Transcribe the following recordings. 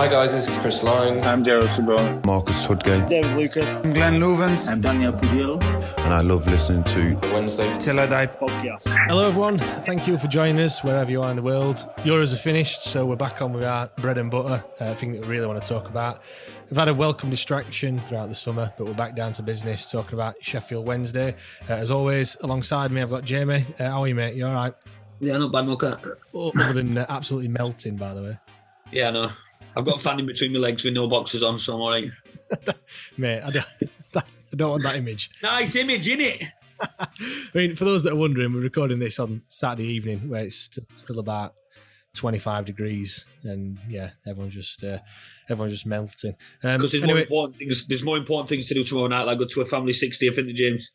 Hi guys, this is Chris Lang. I'm Gerald Sibon. Marcus Tudgay. David Lucas. I'm Glenn Loovens. I'm Daniel Pudil. And I love listening to Wednesday Till I Die podcast. Hello, everyone. Thank you for joining us wherever you are in the world. Euros are finished, so we're back on with our bread and butter uh, thing that we really want to talk about. We've had a welcome distraction throughout the summer, but we're back down to business talking about Sheffield Wednesday. Uh, as always, alongside me, I've got Jamie. Uh, how are you, mate? You all right? Yeah, not bad, Mocha. Other than uh, absolutely melting, by the way. Yeah, no. I've got a fan in between my legs with no boxes on, so I'm all right. mate, I don't, I don't want that image. Nice image, innit? I mean, for those that are wondering, we're recording this on Saturday evening where it's st- still about 25 degrees, and yeah, everyone's just uh, everyone's just melting. Um, Because there's anyway, more important things. There's more important things to do tomorrow night, like go to a family 60th in the James.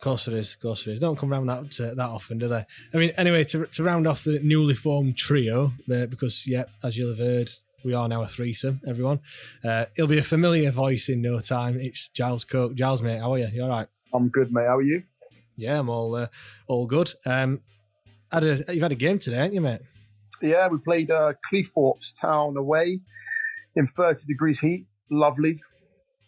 Of course it is. Of course it is. Don't come around that uh, that often, do they? I mean, anyway, to, to round off the newly formed trio, uh, because yeah, as you'll have heard, we are now a threesome. Everyone, uh, it'll be a familiar voice in no time. It's Giles Coke. Giles, mate, how are you? You all right? I'm good, mate. How are you? Yeah, I'm all uh, all good. Um, had a, you've had a game today, haven't you, mate? Yeah, we played uh, Cleethorpes Town away in 30 degrees heat. Lovely.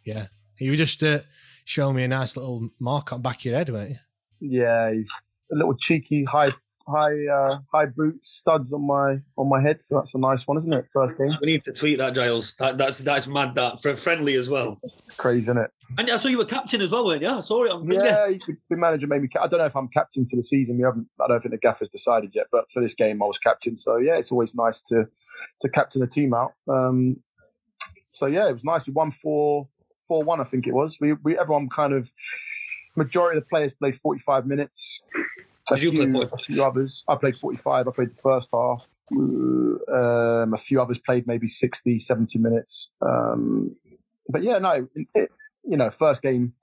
Yeah, you were just uh, showing me a nice little mark on the back of your head, weren't you? Yeah, a little cheeky high high uh, high boot studs on my on my head. So that's a nice one, isn't it? First game. We need to tweet that, Giles. That, that's that's mad. That for friendly as well. It's crazy, isn't it? And I saw you were captain as well, weren't you? I saw it Yeah, you could, the manager made me. Ca- I don't know if I'm captain for the season. We haven't. I don't think the gaffer's decided yet. But for this game, I was captain. So yeah, it's always nice to to captain the team out. Um, so yeah, it was nice. We won four four one. I think it was. We we everyone kind of majority of the players played 45 minutes. A Did you few, 40? a few others. I played 45. I played the first half. Um, a few others played maybe 60, 70 minutes. Um, but yeah, no, it, you know, first game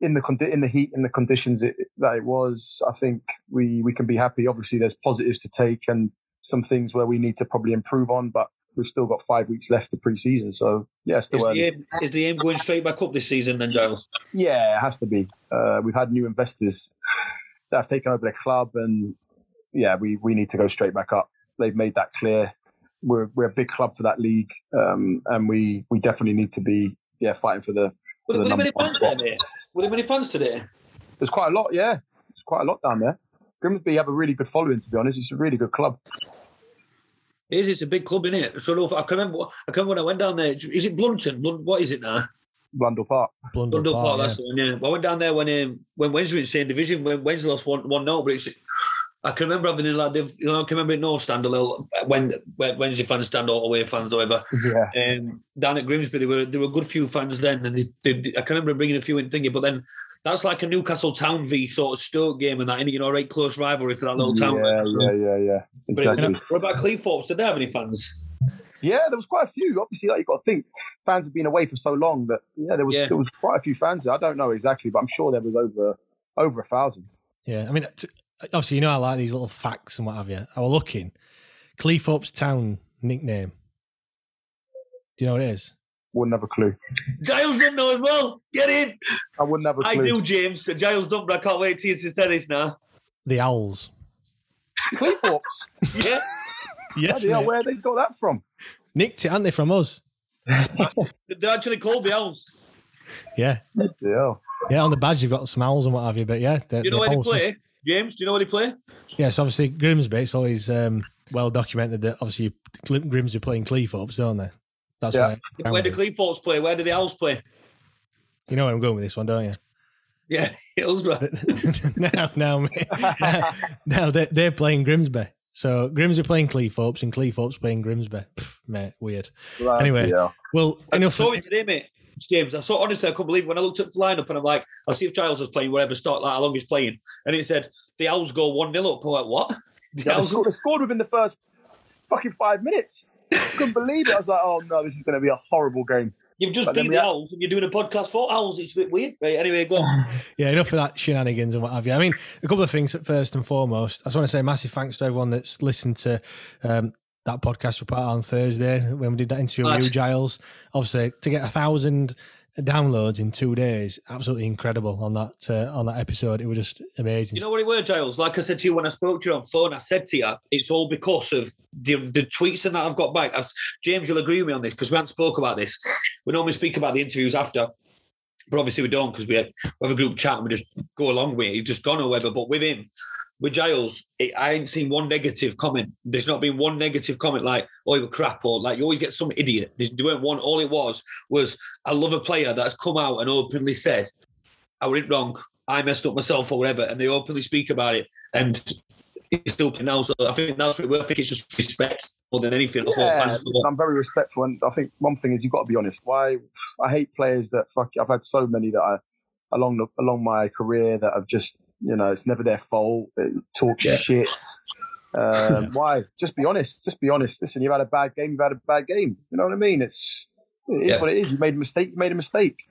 in the condi- in the heat in the conditions it, that it was, I think we we can be happy. Obviously, there's positives to take and some things where we need to probably improve on, but we've still got five weeks left of pre-season. So yeah, Is still the, aim, is the aim going straight back up this season then, Giles? Yeah, it has to be. Uh, we've had new investors that have taken over the club, and yeah, we, we need to go straight back up. They've made that clear. We're we're a big club for that league, um, and we, we definitely need to be yeah fighting for the for Were, the were there many fans spot. there, mate? Were there many fans today? There's quite a lot, yeah. There's quite a lot down there. Grimsby have a really good following, to be honest. It's a really good club. It is. It's a big club, isn't it? So I can remember. I can remember when I went down there. Is it Blunton? What is it now? Blundell Park. Blundell Blundell Park, Park. yeah. That's the one. Yeah. I went down there when um, when Wednesday was in the same division. When Wednesday lost one one 0 but it's. I can remember having it like you know, I can remember it no stand a little when when Wednesday fans stand or away fans or whatever. Yeah. Um, down at Grimsby, there were there were a good few fans then, and they, they, they- I can remember bringing a few in thingy. But then that's like a Newcastle Town v sort of Stoke game, and that, and you know, right close rivalry for that little town. Yeah, yeah, yeah, yeah. But it- Exactly. what about Cleethorpes? Did they have any fans? Yeah, there was quite a few. Obviously, like you've got to think, fans have been away for so long that yeah, there was Yeah. there was quite a few fans. there. I don't know exactly, but I'm sure there was over over a thousand. Yeah, I mean, obviously, you know, I like these little facts and what have you. I was looking. Cleethorpes Town nickname Do you know what it is? Wouldn't have a clue. Giles didn't know as well. Get in. I wouldn't have a I clue. do, James. Giles don't, but I can't wait to hear you say this now. The Owls. Cleethorpes. Yeah. Yes, Bloody hell, mate. where they got that from? Nicked it, aren't they, from us? They're actually called the Owls. Yeah. Yeah. Yeah, on the badge you've got some owls and what have you, but yeah. Do The, you know the where they play? must- James, do you know where they play? Yes, obviously Grimsby. It's always um, well documented that obviously Cle- Grimsby playing Cleethorpes, don't they? That's Yeah. why. Where do Cleethorpes play? Where do the Owls play? You know where I'm going with this one, don't you? Yeah, Hillsborough. now, now, now, now they, they're playing Grimsby. So Grimsby playing Cleethorpes and Cleethorpes playing Grimsby. Pff, mate, weird. Bloody Anyway, hell. well, I enough. saw it today, mate. James, I saw honestly, I couldn't believe when I looked at the lineup and I'm like, I'll see if Giles is playing whatever start, like how long he's playing, and it said the Owls go one 0 up. I'm like, what? The Yeah, Owls scored, they scored within the first fucking five minutes. Couldn't believe it. I was like, oh no, this is going to be a horrible game. You've just But beat the had- Owls and you're doing a podcast for Owls. It's a bit weird. Right, anyway, go on. Yeah, enough of that shenanigans and what have you. I mean, a couple of things first and foremost. I just want to say massive thanks to everyone that's listened to um, that podcast we put out on Thursday when we did that interview with Right. you, Giles. Obviously, to get a thousand downloads in two days, absolutely incredible on that uh, on that episode. It was just amazing. You know what it were, Giles? Like I said to you when I spoke to you on phone, I said to you, it's all because of the, the tweets and that I've got back. I've, James, you'll agree with me on this because we haven't spoke about this. We normally speak about the interviews after, but obviously we don't because we, we have a group chat and we just go along with it. He's just gone or whatever. But with him, with Giles, it, I ain't seen one negative comment. There's not been one negative comment like, oh, you were crap, or like you always get some idiot. There's, there weren't one. All it was was, I love a player that's come out and openly said, I went wrong. I messed up myself or whatever, and they openly speak about it. And it's still now. So I think that's what I think it's just respect more than anything. Yeah, listen, I'm very respectful, and I think one thing is you've got to be honest. Why I hate players that fuck. I've had so many that I along the, along my career that have just you know it's never their fault. They talk Yeah. shit. Um, Why? Just be honest. Just be honest. Listen, you've had a bad game. You've had a bad game. You know what I mean? It's it is Yeah. what it is. You made a mistake. You made a mistake.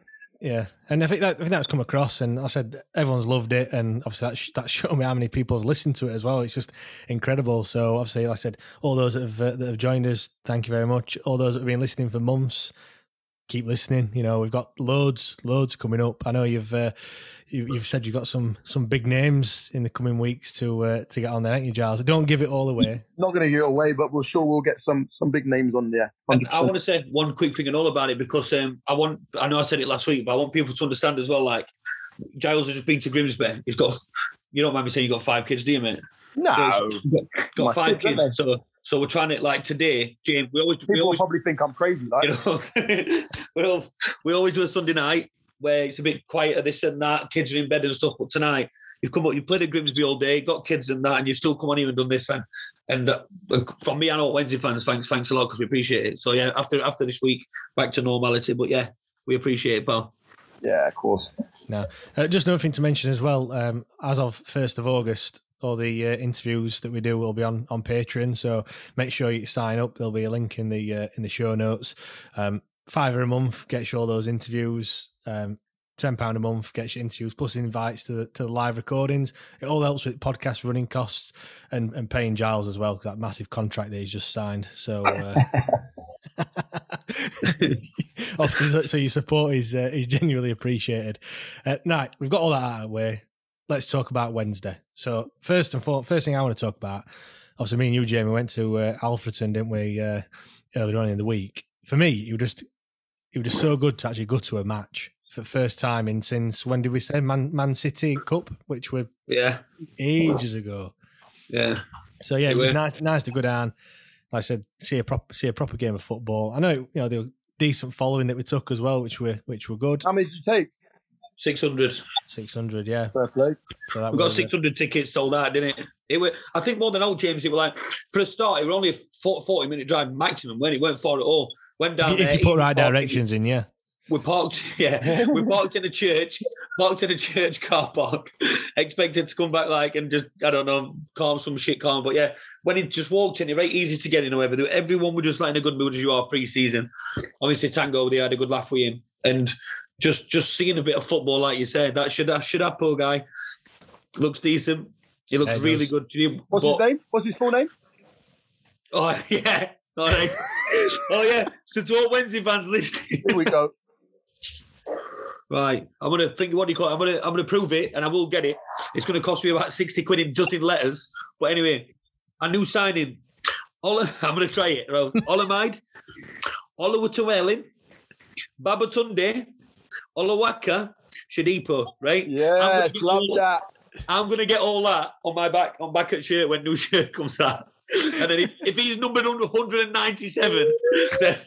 Yeah, and I think that I think that's come across, and I said everyone's loved it, and obviously that's sh- that showed me how many people have listened to it as well. It's just incredible. So obviously, like I said, all those that have uh, that have joined us, thank you very much. All those that have been listening for months, keep listening. You know, we've got loads, loads coming up. I know you've uh, you, you've said you've got some some big names in the coming weeks to uh, to get on there, ain't you, Giles? Don't give it all away. Not going to give it away, but we're sure we'll get some some big names on there. And 100%. I want to say one quick thing and all about it because um, I want I know I said it last week, but I want people to understand as well. Like Giles has just been to Grimsby. He's got you don't mind me saying you got five kids, do you, mate? no. You've got, got five kids, kids. So so we're trying to like today, James. We always People will always probably think I'm crazy. Like, you know we all, we always do a Sunday night where it's a bit quieter, this and that. Kids are in bed and stuff. But tonight you've come up, you played at Grimsby all day, got kids and that, and you've still come on here and done this. And and uh, from me I know Wednesday fans, thanks thanks a lot because we appreciate it. So yeah, after after this week, back to normality. But yeah, we appreciate it, pal. yeah, of course. No, uh, just another thing to mention as well. Um, as of first of August, all the uh, interviews that we do will be on on Patreon. So make sure you sign up. There'll be a link in the uh, in the show notes. Um, fiver a month gets you all those interviews. Um, Ten pound a month gets you interviews plus invites to the, to the live recordings. It all helps with podcast running costs and, and paying Giles as well because that massive contract that he's just signed. So. Uh, Obviously, so, so your support is uh, is genuinely appreciated. Uh, now we've got all that out of the way. Let's talk about Wednesday. So first and foremost, first thing I want to talk about, obviously, me and you, Jamie, went to uh, Alfreton, didn't we, uh, earlier on in the week? For me, it was just it was just so good to actually go to a match for the first time in since when did we say Man Man City Cup, which were Yeah, ages ago. yeah. So yeah, it was nice, nice to go down. Like I said, see a proper, see a proper game of football. I know, you know, the decent following that we took as well, which were, which were good. How many did you take? Six hundred. Six hundred, yeah. Fair play. So that We got was, uh, six hundred tickets sold out, didn't it? It were, I think more than old James. It were like for a start, it were only a 40 40 minute drive maximum. When it weren't far at all. Went If down you, there. if you put right parking. directions in, yeah. We parked, yeah, we parked in a church, parked in a church car park, expected to come back like and just, I don't know, calm some shit calm. But yeah, when he just walked in, it very easy to get in or whatever. Everyone was just like in a good mood as you are pre season. Obviously, Tango, they had a good laugh with him. And just just seeing a bit of football, like you said, that should that should have poor guy looks decent. He looks Yeah, he really does. good. What's But- his name? What's his full name? Oh yeah, oh, All right. oh yeah. So to all Wednesday fans listening. Here we go. Right, I'm gonna think. What do you call it? I'm gonna I'm gonna prove it, and I will get it. It's gonna cost me about sixty quid in just in letters. But anyway, a new signing. Ola, I'm gonna try it. Right. Olamide, Olawutawelin, Babatunde, Olawaka, Shodipo. Right? I'm Yes, love all- that. I'm gonna get all that on my back on back at shirt when new shirt comes out. And then if, if he's numbered 197, then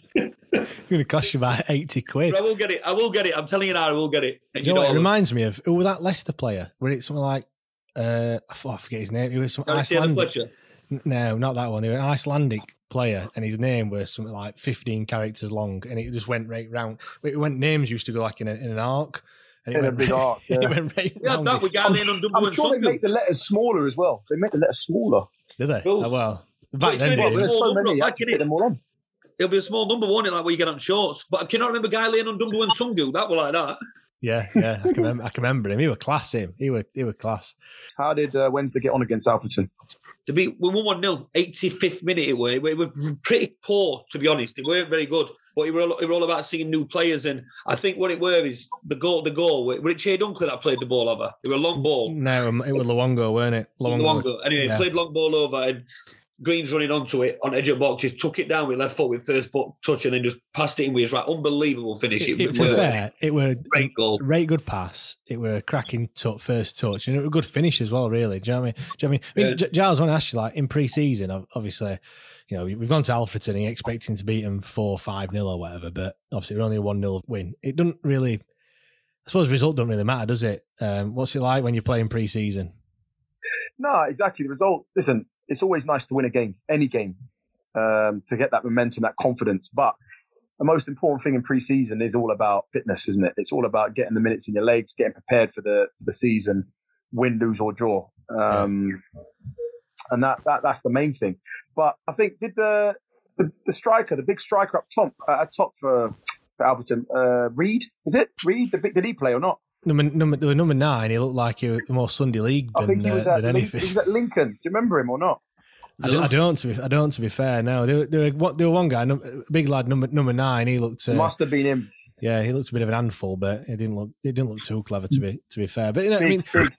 It's going to cost you about 80 quid. I will get it. I will get it. I'm telling you now, I will get it. And Do you know what it reminds me of? Who was that Leicester player? Where it's something like, uh, I forget his name. He was some Alexander Icelandic. Fletcher. No, not that one. They were an Icelandic player, and his name was something like 15 characters long, and it just went right round. It went names used to go like in, a, in an arc, and it In a went big right, arc, it yeah. went right Yeah, round that his- we got in on double I'm sure they make the letters smaller as well. They make the letters smaller. Did they? Cool. Oh, well, back it's then, Well, there's so many. number, I can it fit them all on. It'll be a small number, won't it? Like where you get on shorts. But can you not remember Guylain on Dumbo and Sungu? That were like that. Yeah, yeah, I can, remember, I can remember him. He was class. Him, he was, he was class. How did uh, Wednesday get on against Alfreton? To be we won one 0 85th minute. It were it were pretty poor to be honest. It weren't very good. But it were, all, it were all about seeing new players, and I think what it were is the goal. The goal. Were it Chey Dunkley that played the ball over? It was a long ball. No, it was Luongo, weren't it? Luongo. Luongo. Anyway, yeah. played long ball over and Green's running onto it on edge of box. Just took it down with left foot with first foot touch and then just passed it in with his right. Unbelievable finish. It, It, it, was to fair, it were great goal. great good pass. It were a cracking t- first touch, and it was a good finish as well. Really, do you know what I mean? Do you know what I mean? I mean, Yeah. G- Giles, I want to ask you, like in pre-season, obviously, you know, we've gone to Alfreton and expecting to beat them four, five nil or whatever, but obviously we're only a one 0 win. It doesn't really, I suppose, result doesn't really matter, does it? Um, what's it like when you're playing pre-season? No, exactly. The result. Listen, it's always nice to win a game, any game, um, to get that momentum, that confidence. But the most important thing in pre-season is all about fitness, isn't it? It's all about getting the minutes in your legs, getting prepared for the for the season, win, lose or draw. Um, And that, that that's the main thing. But I think did the the, the striker, the big striker up top, uh, at top for, for Alfreton, uh, Reed, is it Reed? The big, did he play or not? Number number number nine, he looked like he was more Sunday league I than, think he was uh, at than Lin- anything. he was at Lincoln. Do you remember him or not? I, don't, I don't to be I don't to be fair. No, there, there, were- there were one guy, big lad, number number nine. He looked, uh, Must have been him. yeah, he looked a bit of an handful, but it didn't look it didn't look too clever to be to be fair. But you know, I mean, big.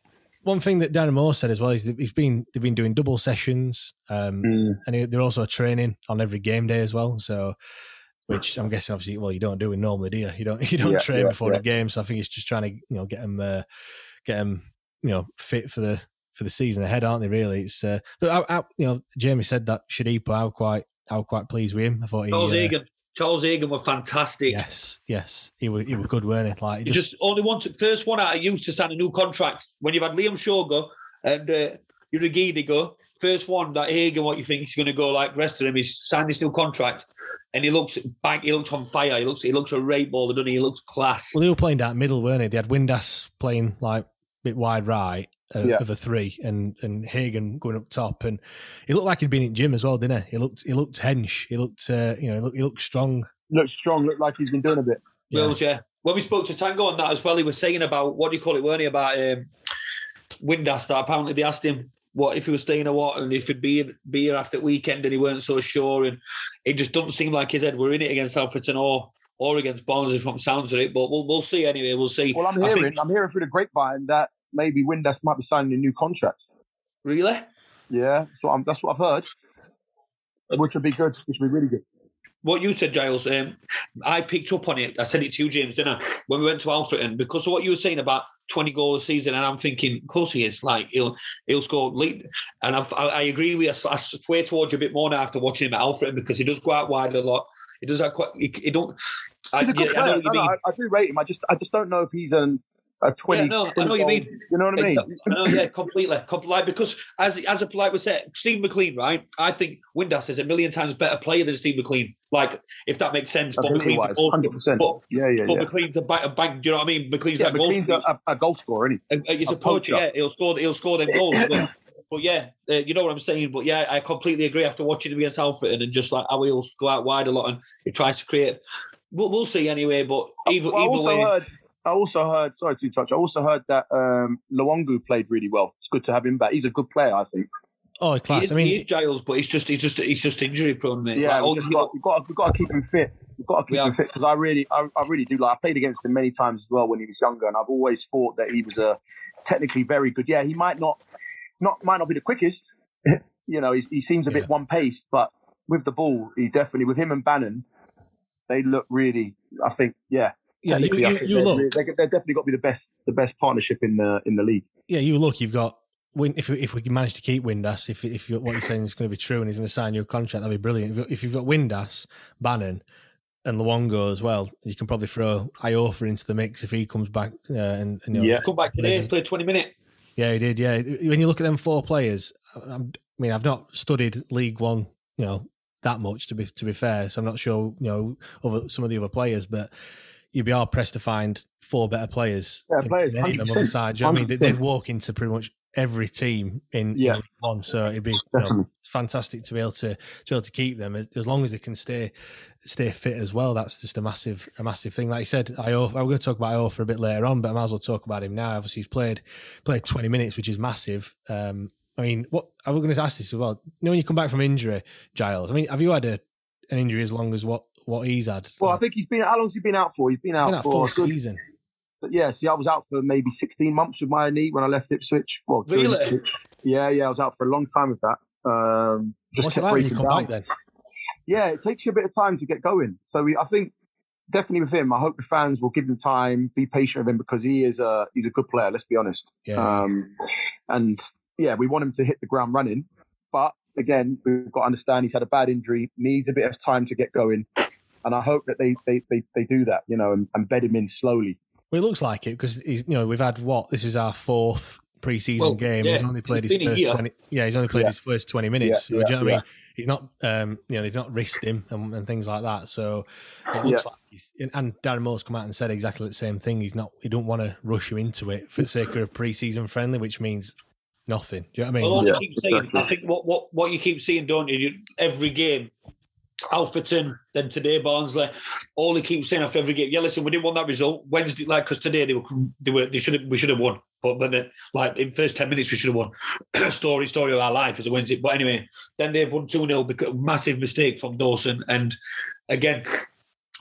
one thing that Darren Moore said as well is he's been they've been doing double sessions, um, Mm. and he- they're also training on every game day as well. So, which I'm guessing obviously, well, you don't do it normally, do you? You don't you don't Yeah, train yeah, before yeah. the game. So I think it's just trying to you know get them uh, get them you know fit for the for the season ahead, aren't they? Really, it's uh, but I, I, you know Jamie said that Shodipo, I was quite I was quite pleased with him. I thought he Charles uh, Hagan. Charles Hagan were fantastic. yes yes he was he was good, weren't he? Like he You just, just only wanted first one out of you to sign a new contract. When you've had Liam Shaw go and uh, Urhoghide go, first one that Hagan, what you think he's going to go like rest of them is signed this new contract, and he looks back. He looks on fire. He looks he looks a rape baller, doesn't he? He looks class. Well, they were playing that middle, weren't they? They had Windass playing like a bit wide right uh, Yeah. of a three, and and Hagan going up top, and he looked like he'd been in gym as well, didn't he? He looked he looked hench. He looked uh, you know he looked, he looked strong. Looked strong. Looked like he's been doing a bit. Yeah. Wills, yeah. When we spoke to Tango on that as well, he was saying about what do you call it, weren't he? About um, Windass. That apparently they asked him what if he was staying or what, and if he'd be be here after the weekend, and he weren't so sure. And it just doesn't seem like his head were in it against Alfreton or or against Barnsley from sounds of it. But we'll we'll see anyway. We'll see. Well, I'm hearing. think- I'm hearing through the grapevine that maybe Windass might be signing a new contract. really. Yeah, so I'm, that's what I've heard. Uh, which would be good. Which would be really good. What you said, Giles, um, I picked up on it. I said it to you, James, didn't I? When we went to Alfreton, because of what you were saying about 20 goals a season, and I'm thinking, of course he is. Like he'll he'll score lead, and I've, I, I agree with you. I swear towards you a bit more now after watching him at Alfreton because he does go out wide a lot. He does that quite. He, he don't. I, He's a good yeah, player. you No, no. I, I do rate him. I just, I just don't know if he's an, a 20. Yeah, no, I know what you mean. You know what I mean? Know, yeah, completely, completely. Like, because as as a like we said, Steve McLean, right? I think Windass is a million times better player than Steve McLean. Like, if that makes sense. But Ability McLean's wise, a goal- 100%. But, Yeah, yeah, but yeah. McLean's a bank, bank. Do you know what I mean? McLean's Yeah, that goal. McLean's a, a, a goal scorer, isn't uh, he's a a poacher. Yeah, he'll score. He'll score them goals. but, but yeah, uh, you know what I'm saying. But yeah, I completely agree. After watching him against Alfreton just like how he'll go out wide a lot and he tries to create. We'll, we'll see anyway. But he? either, Well, I also way, heard. I also heard. Sorry to touch. I also heard that um, Luongo played really well. It's good to have him back. He's a good player, I think. Oh, class. He is, I mean, he's is Giles, but he's just he's just he's just injury prone, mate. Yeah, Like, we all just you- got, we've got, we've got, to, we've got to keep him fit. We've got to keep Yeah. him fit because I really, I, I really do like. I played against him many times as well when he was younger, and I've always thought that he was a technically very good. Yeah, he might not, not might not be the quickest. you know, he, he seems a Yeah. bit one paced, but with the ball, he definitely with him and Bannan, they look really. I think, yeah. Yeah, you- you- you they're, look- really- they're, they're definitely got to be the best, the best partnership in the in the league. yeah, you look, you've got. Win, if if we can manage to keep Windass, if if you, what you're saying is going to be true, and he's going to sign your contract, that'd be brilliant. If, you- if you've got Windass, Bannan, and Luongo as well, you can probably throw Iorfa into the mix if he comes back. Uh, and, and you know, Yeah. come back today and play twenty minutes. Yeah, he did. Yeah, when you look at them four players, I'm, I mean, I've not studied League One, you know, that much to be to be fair. So I'm not sure, you know, over some of the other players, but you'd be hard pressed to find four better players. Yeah, players, any of them on the 100%, side. You know I mean? They- 100%. They'd walk into pretty much every team in, in Yeah. League One, so it'd be you know, fantastic to be able to to be able to keep them as, as long as they can stay stay fit as well. That's just a massive a massive thing. Like I said, Io, I'm going to talk about Io for a bit later on, but I might as well talk about him now. Obviously, he's played played 20 minutes, which is massive. Um, I mean, what I was going to ask this as well. You know, when you come back from injury, Giles. I mean, have you had a, an injury as long as what what he's had? Well, I think he's been. How long's he been out for? He's been out been out for full a good- season. But yeah, see, I was out for maybe 16 months with my knee when I left Ipswich. Well, Really? Ipswich. Yeah, yeah, I was out for a long time with that. Um, just What's it like when you come down. back then? Yeah, it takes you a bit of time to get going. So we, I think definitely with him, I hope the fans will give him time, be patient with him because he is a he's a good player. Let's be honest. Yeah. Um, and yeah, we want him to hit the ground running, but again, we've got to understand he's had a bad injury, needs a bit of time to get going. And I hope that they they, they, they do that, you know, and, and bed him in slowly. Well, it looks like it because he's you know we've had what this is our fourth preseason Well, game. yeah, he's only played it's his first twenty. Yeah, he's only played Yeah. his first twenty minutes. Yeah, so, do you know yeah, what I mean? He's not, um, you know, they've not risked him and, and things like that. So it looks like, he's, and Darren Moore's come out and said exactly the same thing. He's not, he don't want to rush you into it for the sake of a preseason friendly, which means nothing. Do you know what I mean? Well, all Yeah, you keep saying, exactly. I think what, what, what you keep seeing, don't you? you every game, Alfreton, then today Barnsley, all he keeps saying after every game. Yeah, listen, we didn't want that result Wednesday, like because today they were they were they should have we should have won, but but then, like in first ten minutes we should have won. story story of our life as a Wednesday, but anyway, then they've won two 0 because massive mistake from Dawson, and again.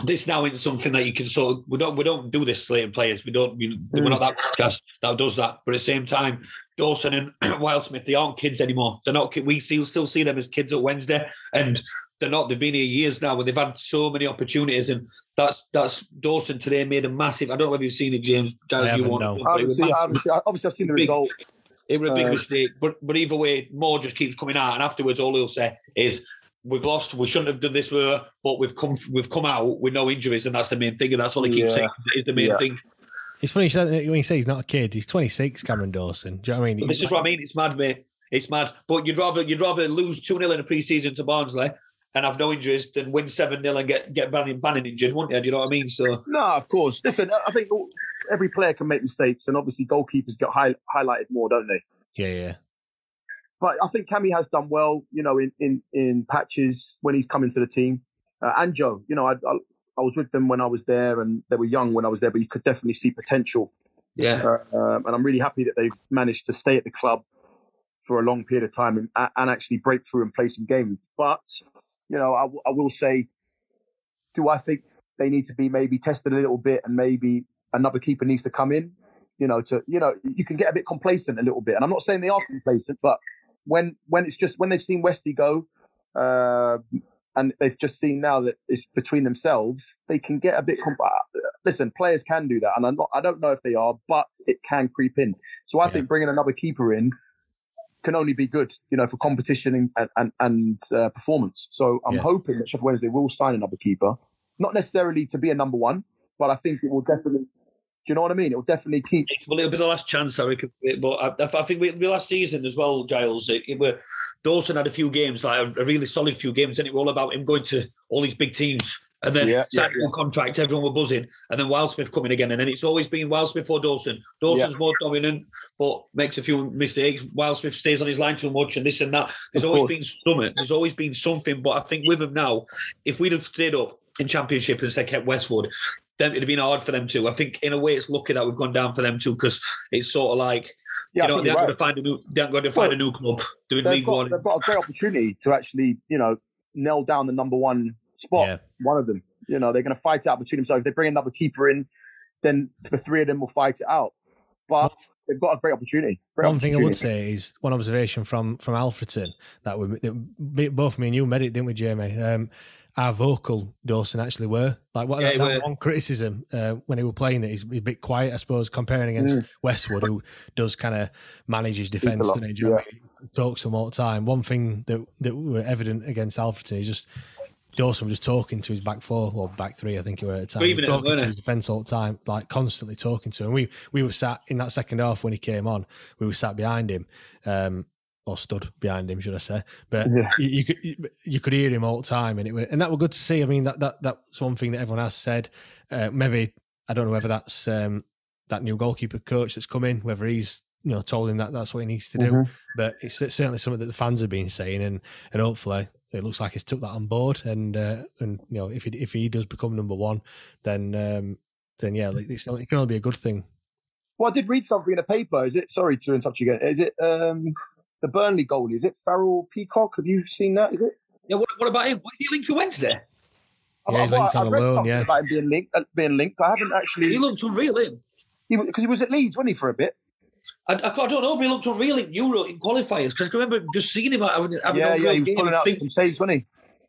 This now isn't something that you can sort of we don't we don't do this slating players we don't we, we're mm. not that podcast that does that but at the same time Dawson and Wildsmith, they aren't kids anymore. They're not. We still still see them as kids at Wednesday, and they're not. They've been here years now, and they've had so many opportunities. And that's that's Dawson today made a massive. I don't know if you've seen it, James. Giles, haven't, you want no. it, I haven't it was seen, I massive. haven't seen, obviously, I've seen the Big. result. It was a big Uh, mistake, but but either way, Moore just keeps coming out, and afterwards, all he'll say is. We've lost. We shouldn't have done this, with her, but we've come. We've come out with no injuries, and that's the main thing. And that's all he keeps Yeah. saying is the main Yeah. thing. It's funny when you say he's not a kid. He's 26, Cameron Dawson. Do you know what I mean? But this is what I mean. It's mad, mate. It's mad. But you'd rather you'd rather lose two 0 in a pre-season to Barnsley and have no injuries than win seven 0 and get get Bannan, Bannan injured, wouldn't you? Do you know what I mean? So No, of course. Listen, I think every player can make mistakes, and obviously goalkeepers get high, highlighted more, don't they? Yeah, yeah. But I think Cammy has done well, you know, in in, in patches when he's come into the team. Uh, and Joe, you know, I, I I was with them when I was there, and they were young when I was there, but you could definitely see potential. yeah. Uh, um, and I'm really happy that they've managed to stay at the club for a long period of time and, and actually break through and play some games. But you know, I, I will say, do I think they need to be maybe tested a little bit, and maybe another keeper needs to come in? You know, to you know, you can get a bit complacent a little bit, and I'm not saying they are complacent, but when when it's just when they've seen Westy go, uh, and they've just seen now that it's between themselves, they can get a bit. Com- uh, listen, players can do that, and I'm not. I don't know if they are, but it can creep in. So I Yeah. think bringing another keeper in can only be good, you know, for competition and and, and uh, performance. So I'm Yeah. hoping that Sheffield Wednesday will sign another keeper, not necessarily to be a number one, but I think it will definitely. Do you know what I mean? It will definitely keep. Well, it'll be the last chance, I reckon. But I, I think we, we last season as well, Giles. It, it were Dawson had a few games, like a, a really solid few games, and it was all about him going to all these big teams. And then Yeah, signing yeah, a contract, everyone were buzzing. And then Wildsmith coming again. And then it's always been Wildsmith or Dawson. Dawson's more dominant, but makes a few mistakes. Wildsmith stays on his line too much and this and that. There's Of always course. been something. There's always been something. But I think with him now, if we'd have stayed up in Championship and said kept Westwood, then it'd have been hard for them too. I think in a way it's lucky that we've gone down for them too because it's sort of like Yeah, you know, they you're right. going to find a new. They aren't going to find Well, a new club doing they've League got, One. they've got a great opportunity to actually, you know, nail down the number one spot. Yeah. One of them. You know, they're going to fight it out between themselves. If they bring another keeper in, then the three of them will fight it out. But they've got a great opportunity. Great One thing I would say is one observation from from Alfreton that we that both me and you made it, didn't we, Jamie? Um, how vocal Dawson actually were. Like what Yeah, that, that one criticism uh, when he was playing that he's, he's a bit quiet, I suppose, comparing against Mm. Westwood, who does kind of manage his defence, lot, doesn't he? Do you I mean? Talks to him all the time. One thing that that were evident against Alfreton is just Dawson was just talking to his back four or back three, I think he were at the time. He was Screaming at him, talking weren't to his defence all the time, like constantly talking to him. We we were sat in that second half when he came on. We were sat behind him, um, or stood behind him, should I say? But Yeah. you, you could you, you could hear him all the time, and it was, and that was good to see. I mean, that that that's one thing that everyone has said. Uh, maybe I don't know whether that's um, that new goalkeeper coach that's come in, whether he's you know told him that that's what he needs to do. Mhm. But it's certainly something that the fans have been saying, and and hopefully it looks like he's took that on board. And uh, and you know if he if he does become number one, then um, then yeah, it's, it can only be a good thing. Well, I did read something in a paper. Is it? Sorry to interrupt you again. Is it um, the Burnley goalie? Is it Farrell Peacock? Have you seen that? Is it? Yeah, what, what about him? What do you think for Wednesday? Yeah, he's I- linked I, on a read loan, something yeah. about him being linked. Uh, being linked. I haven't actually. He looked unreal, him. because he was at Leeds, wasn't he, for a bit? I, I, I don't know, he looked unreal in Euro in qualifiers because I remember just seeing him having, having yeah, a yeah, he was pulling out Think- some saves, wasn't he?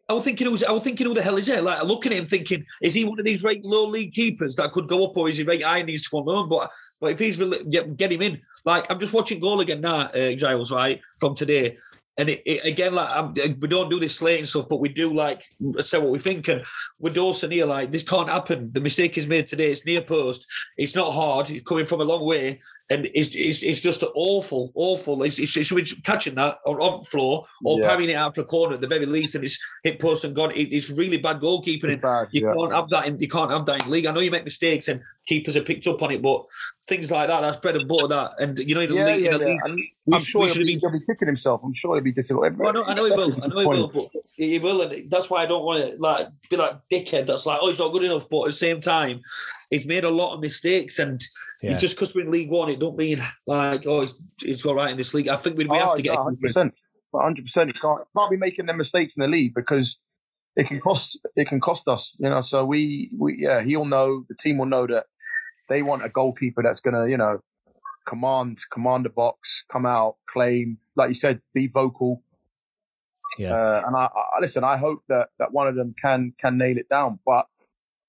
I was thinking, was, I was thinking, who the hell is it? Like looking at him, thinking, is he one of these right low league keepers that could go up, or is he right high and needs to go on? But but if he's really, get, get him in, like I'm just watching goal again now, uh, Giles, right from today, and it, it, again, like I'm, we don't do this slating stuff, but we do like say what we think. And with Dawson here, like this can't happen. The mistake is made today. It's near post. It's not hard. It's coming from a long way. And it's, it's, it's just awful, awful. It's, it's, it's, catching that or on floor or Yeah. parrying it out for a corner at the very least, and it's hit post and gone. It, it's really bad goalkeeping. And Bad, you yeah. can't have that. In, you can't have that in league. I know you make mistakes and keepers are picked up on it, but things like that, that's bread and butter. That and you know, in Yeah, league, yeah, in the yeah. league, And we I'm sure he'll be, been he'll be kicking himself. I'm sure he'll be disappointed. well, I know, I know he will. I know he will, but he will, and that's why I don't want to like be like dickhead. That's like, oh, he's not good enough. But at the same time, he's made a lot of mistakes, and Yeah. just because we're in League One, it don't mean like, oh, he's, he's got right in this league. I think we, we have to get. hundred percent, hundred percent. You can't can't be making them mistakes in the league because it can cost it can cost us. You know, so we we yeah, he'll know the team will know that they want a goalkeeper that's gonna you know command command the box, come out, claim, like you said, be vocal. Yeah. Uh, and I, I listen. I hope that that one of them can can nail it down, but.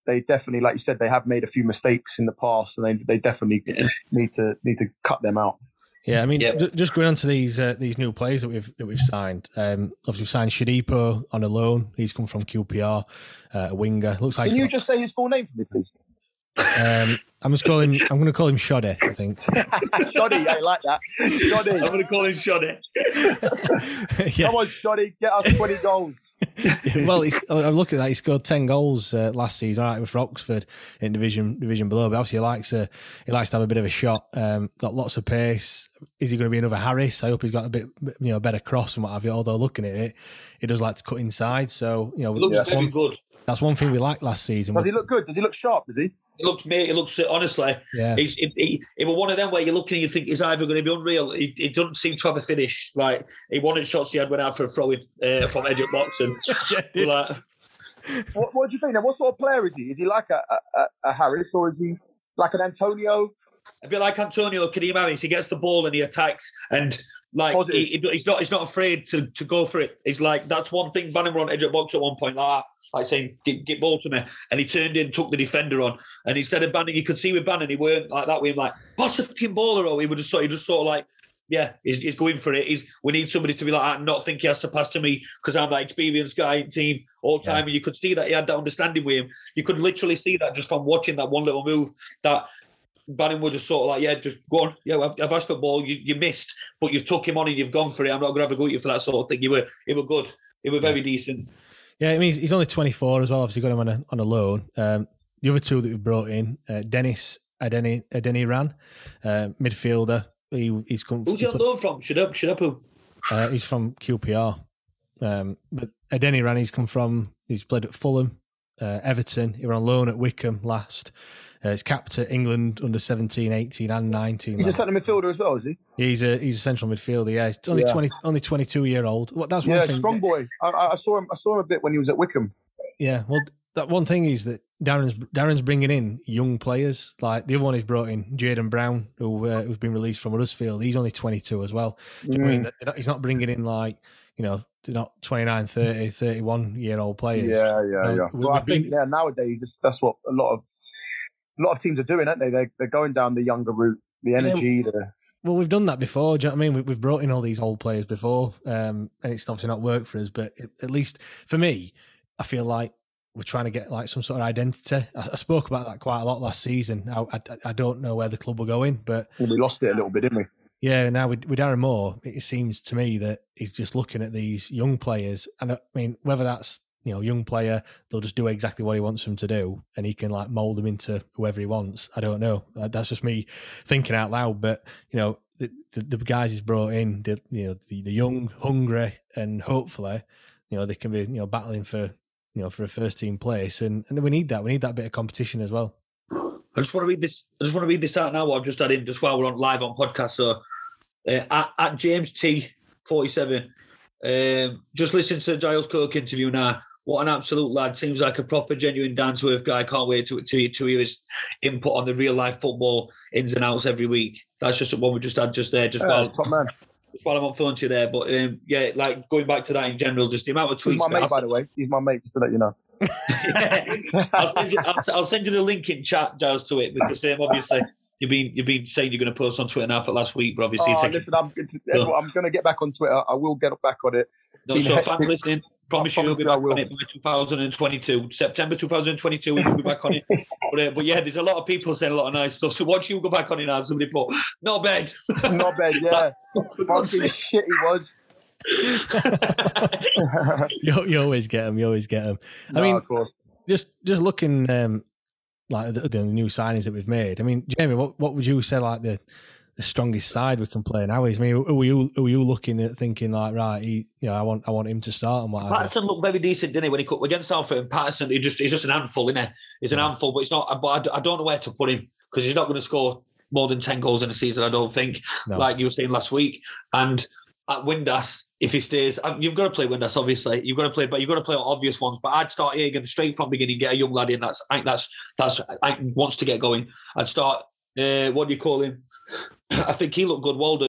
They definitely, like you said, they have made a few mistakes in the past, and they they definitely Yeah. need to need to cut them out. Yeah, I mean, Yep. ju- just going on to these uh, these new players that we've that we've signed. Um, obviously, we've signed Shodipo on a loan. He's come from QPR, uh, a winger. Looks like Can you got- just say his full name for me, please? Um, I'm just calling. I'm going to call him Shoddy. I think. Shoddy, I like that. Shoddy. I'm going to call him Shoddy. yeah. Come on, Shoddy, get us 20 goals. well, I'm looking at that. He scored ten goals uh, last season, all right, with Oxford in division division below. But obviously, he likes a he likes to have a bit of a shot. Um, got lots of pace. Is he going to be another Harris? I hope he's got a bit you know better cross and what have you. Although looking at it, he does like to cut inside. So you know He looks that's very one good. That's one thing we liked last season. Does he look good? Does he look sharp? Does he? He looks, mate. He looks honestly. Yeah. He's, he, he, he was one of them where you're looking and you think he's either going to be unreal. He, he doesn't seem to have a finish. Like he wanted shots he had went out for a throw in uh, from edge of box and did. like, What, what do you think? Now, what sort of player is he? Is he like a, a, a- a Harris or is he like an Antonio? a bit like Antonio Kadeem Harris. He gets the ball and he attacks and. Like he, he- he's not, he's not afraid to, to go for it. He's like that's one thing. Bannan were on edge of box at one point, like that, like saying get, get ball to me, and he turned in, took the defender on, and instead of banning, you could see with Bannan, he weren't like that. With him, like pass the fucking ball, or he would just sort, he just sort of like yeah, he's, he's going for it. He's, we need somebody to be like that and not think he has to pass to me because I'm that experienced guy in team all time. And you could see that he had that understanding with him. You could literally see that just from watching that one little move that Bannan would just sort of like, yeah, just go on. Yeah, I've, I've asked for ball. You, you missed, but you've took him on and you've gone for it. I'm not going to have a go at you for that sort of thing. You were, you were good. It were very decent. Yeah, I mean he's, he's only 24 as well. Obviously, got him on a on a loan. Um, the other two that we've brought in, uh, Dennis Adeni Adeniran, uh, midfielder. He, he's come. Who's he on loan from? Shut up, shut up. Who? Uh, he's from QPR. Um, but Adeniran, he's come from. He's played at Fulham, uh, Everton. He was on loan at Wycombe last. Uh, he's capped at England under 17, 18, and 19. He's a like. centre midfielder as well, is he? He's a he's a central midfielder. Yeah, he's only Yeah. twenty only twenty two year old. What that's one Yeah, thing. strong boy. I, I saw him. I saw him a bit when he was at Wycombe. Yeah, well, that one thing is that Darren's Darren's bringing in young players. Like the other one he's brought in Jaden Brown, who uh, who's been released from Huddersfield. He's only twenty two as well. Do you know I mean? Mm. He's not bringing in like you know not 29, 30, 31 year old players. Yeah, yeah, yeah. we- Well, I we've been- think yeah, nowadays that's what a lot of a lot of teams are doing, aren't they? They're, they're going down the younger route, the energy, the Well, we've done that before. Do you know what I mean? We, we've brought in all these old players before, um, and it's obviously not worked for us. But it, at least for me, I feel like we're trying to get like some sort of identity. I, I spoke about that quite a lot last season. I, I, I don't know where the club were going, in, but we lost it a little bit, didn't we? yeah, now with, with Darren Moore, it seems to me that he's just looking at these young players, and I mean whether that's you know young player, they'll just do exactly what he wants them to do, and he can like mold them into whoever he wants. I don't know. Uh, That's just me thinking out loud, but you know the, the, the guys he's brought in, the, you know the, the young, hungry, and hopefully you know they can be you know battling for you know for a first team place, and and we need that. We need that bit of competition as well. I just want to read this. I just want to read this out now. What I've just had in just while we're on live on podcast. So uh, at, at James T forty seven, um, just listen to Giles Coke interview now. What an absolute lad! Seems like a proper, genuine Dansworth guy. Can't wait to to, to hear his input on the real life football ins and outs every week. That's just one we just had just there, just Uh, while top man. just while I'm on phone to you there. But um, yeah, like going back to that in general, just the amount of tweets. He's my mate, by the way. He's my mate, just to let you know. I'll, send you, I'll, I'll send you the link in chat, Giles, to it because um, obviously you've been you've been saying you're going to post on Twitter now for last week, but obviously Oh, listen, I'm, it's, I'm going to get back on Twitter. I will get back on it. no, been so hectic. listening, promise I you we'll be promise you I back on it by 2022, September 2022. We'll be back on it. But, uh, but yeah, there's a lot of people saying a lot of nice stuff. So once you go back on it now, somebody put not bad. Not bad, yeah. Fucking shit he was. You, you always get them. You always get them. I No, mean, of course. just just looking um, like the, the new signings that we've made. I mean, Jamie, what what would you say like the the strongest side we can play now is? I mean, who are you who are you looking at thinking like right? He, you know, I want I want him to start and whatever. Paterson looked very decent, didn't he? When he cut against Southend, Paterson, he just he's just an handful, isn't he? He's an handful, but he's not. But I don't know where to put him because he's not going to score more than ten goals in a season. I don't think, No. like you were saying last week. And at Windass, if he stays, uh, you've got to play Windass. Obviously, you've got to play, but you've got to play obvious ones. But I'd start Hagan straight from beginning, get a young lad in. That's I that's that's I wants to get going. I'd start. Uh, what do you call him? I think he looked good. Walden.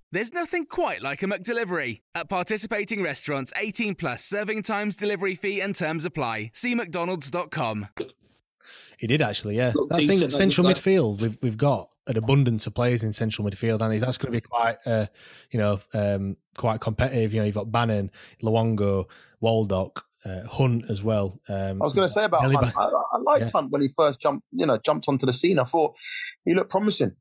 There's nothing quite like a McDelivery. At participating restaurants, 18 plus serving times, delivery fee, and terms apply. See McDonald's.com. He did actually, yeah. Looked That's decent, in that central looked midfield. We've we've got an abundance of players in central midfield, and that's going to be quite, uh, you know, um, quite competitive. You know, you've got Bannan, Luongo, Waldock, uh, Hunt as well. Um, I was going to say about Hunt. Ba- I, I liked Yeah. Hunt when he first jumped, you know, jumped onto the scene. I thought he looked promising.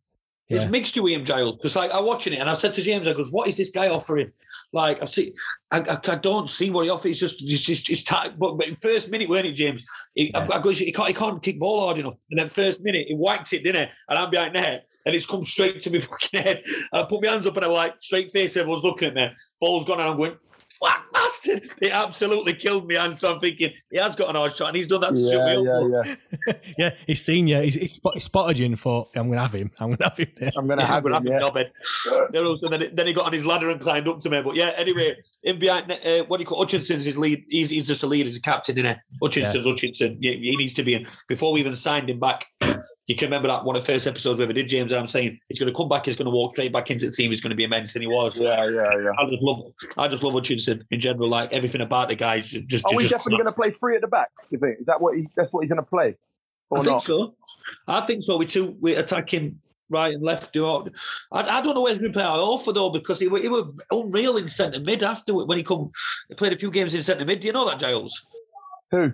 There's Yeah. mixture with him, Giles. Because like I'm watching it, and I said to James, I goes, "What is this guy offering?" Like I see, I, I, I don't see what he offers. He's just, he's just, he's tight. But, but first minute, weren't it, James? He, I, I goes, he can't, he can't kick ball hard enough. And then first minute, he whacked it, didn't he? And I'm behind there, and it's come straight to me fucking head. And I put my hands up, and I'm like, straight face. Everyone's looking at me. Ball's gone, and I'm going. What bastard! It absolutely killed me, and so I'm thinking he has got an hard shot, and he's done that to shut Yeah, me up. yeah, yeah. yeah, he's seen you. He's, he's, spot, he spotted you and thought, "I'm going to have him. I'm going to have him." There. I'm going to Yeah, have him. I'm Yeah. knobhead. Then, also, then, then he got on his ladder and climbed up to me. But yeah, anyway, in behind, uh, what do you call Hutchinson's his lead? He's, he's just a leader, he's a captain, isn't he? Hutchinson's Hutchinson. Yeah, he needs to be in. Before we even signed him back, You can remember that one of the first episodes we ever did, James. And I'm saying he's going to come back. He's going to walk straight back into the team. He's going to be immense, and he was. Yeah, yeah, yeah. I just love, I just love Hutchinson in general. Like everything about the guy. Just, just, Are we just- definitely going to play three at the back? You think is that what he, that's what he's going to play? Or I think not? so. I think so. We two we attacking right and left. Do I, I don't know where he's going to play Alpha though because he, wa- he was unreal in centre mid after when he come. He played a few games in centre mid. Do you know that, Giles? Who?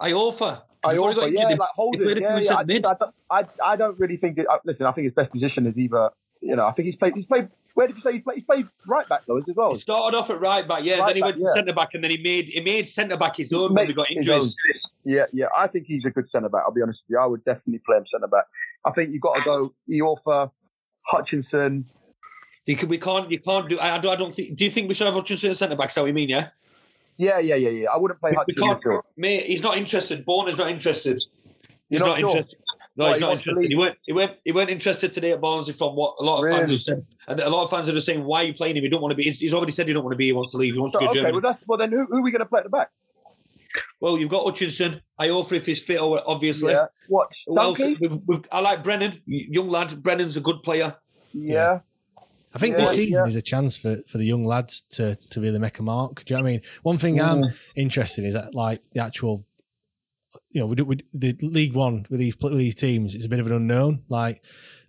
Iorfa. I also, got yeah, like he Holding. played Yeah, yeah. I, centre. I, don't- I, I don't really think. It, uh, listen, I think his best position is either. You know, I think he's played. He's played. Where did you say he played? He played right back though, as well. He started off at right back, yeah. Right then he back, went yeah. centre back, and then he made he made centre back his own when we got His injuries. Yeah, yeah. I think he's a good centre back. I'll be honest with you. I would definitely play him centre back. I think you've got to go Iorfa, Hutchinson. You can, we can't you can't do. I, I don't I don't think. Do you think we should have Hutchinson at centre back? Is that what you mean? Yeah. Yeah, yeah, yeah, yeah. I wouldn't play Hutchinson. can't. Mate, he's not interested. Borner's not interested. He's You're not, not sure? interested. No, he's not interested. He weren't, he, weren't, he weren't interested today at Barnsley from what a lot of fans Really? have said. And a lot of fans are just saying, why are you playing him? He don't want to be. He's, he's already said he don't want to be. He wants to leave. He wants So, to go okay, Germany. well that's well then who, who are we going to play at the back? Well, you've got Hutchinson. Iorfa if he's fit, obviously. Yeah. What? Who? Dunkley? We've, we've, I like Brennan, young lad. Brennan's a good player. Yeah. I think Yeah, this season yeah. is a chance for, for the young lads to, to really make a mark. Do you know what I mean? One thing I'm Mm. interested in is that like the actual, you know, we do, we, the League One with these with these teams is a bit of an unknown. Like,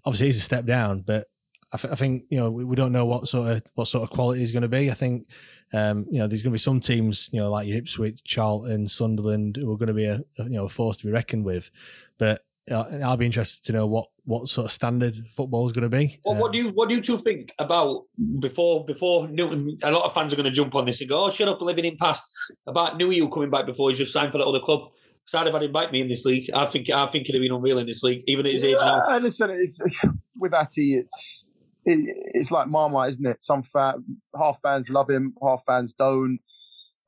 obviously, it's a step down, but I, th- I think you know we, we don't know what sort of what sort of quality is going to be. I think um, you know there's going to be some teams, you know, like Ipswich, Charlton, Sunderland, who are going to be a, you know a force to be reckoned with. But I'll be interested to know what what sort of standard football is going to be. Well, what do you what do you two think about before before Newton? A lot of fans are going to jump on this and go, "Oh, shut up, living in past." About Nuhiu coming back before he's just signed for that other club. So I'd have had him back me in this league. I think I think he'd have been unreal in this league, even at his age now. Yeah, listen, it's with Atty, it's it, it's like Marmite, isn't it? Some fan, half fans love him, half fans don't.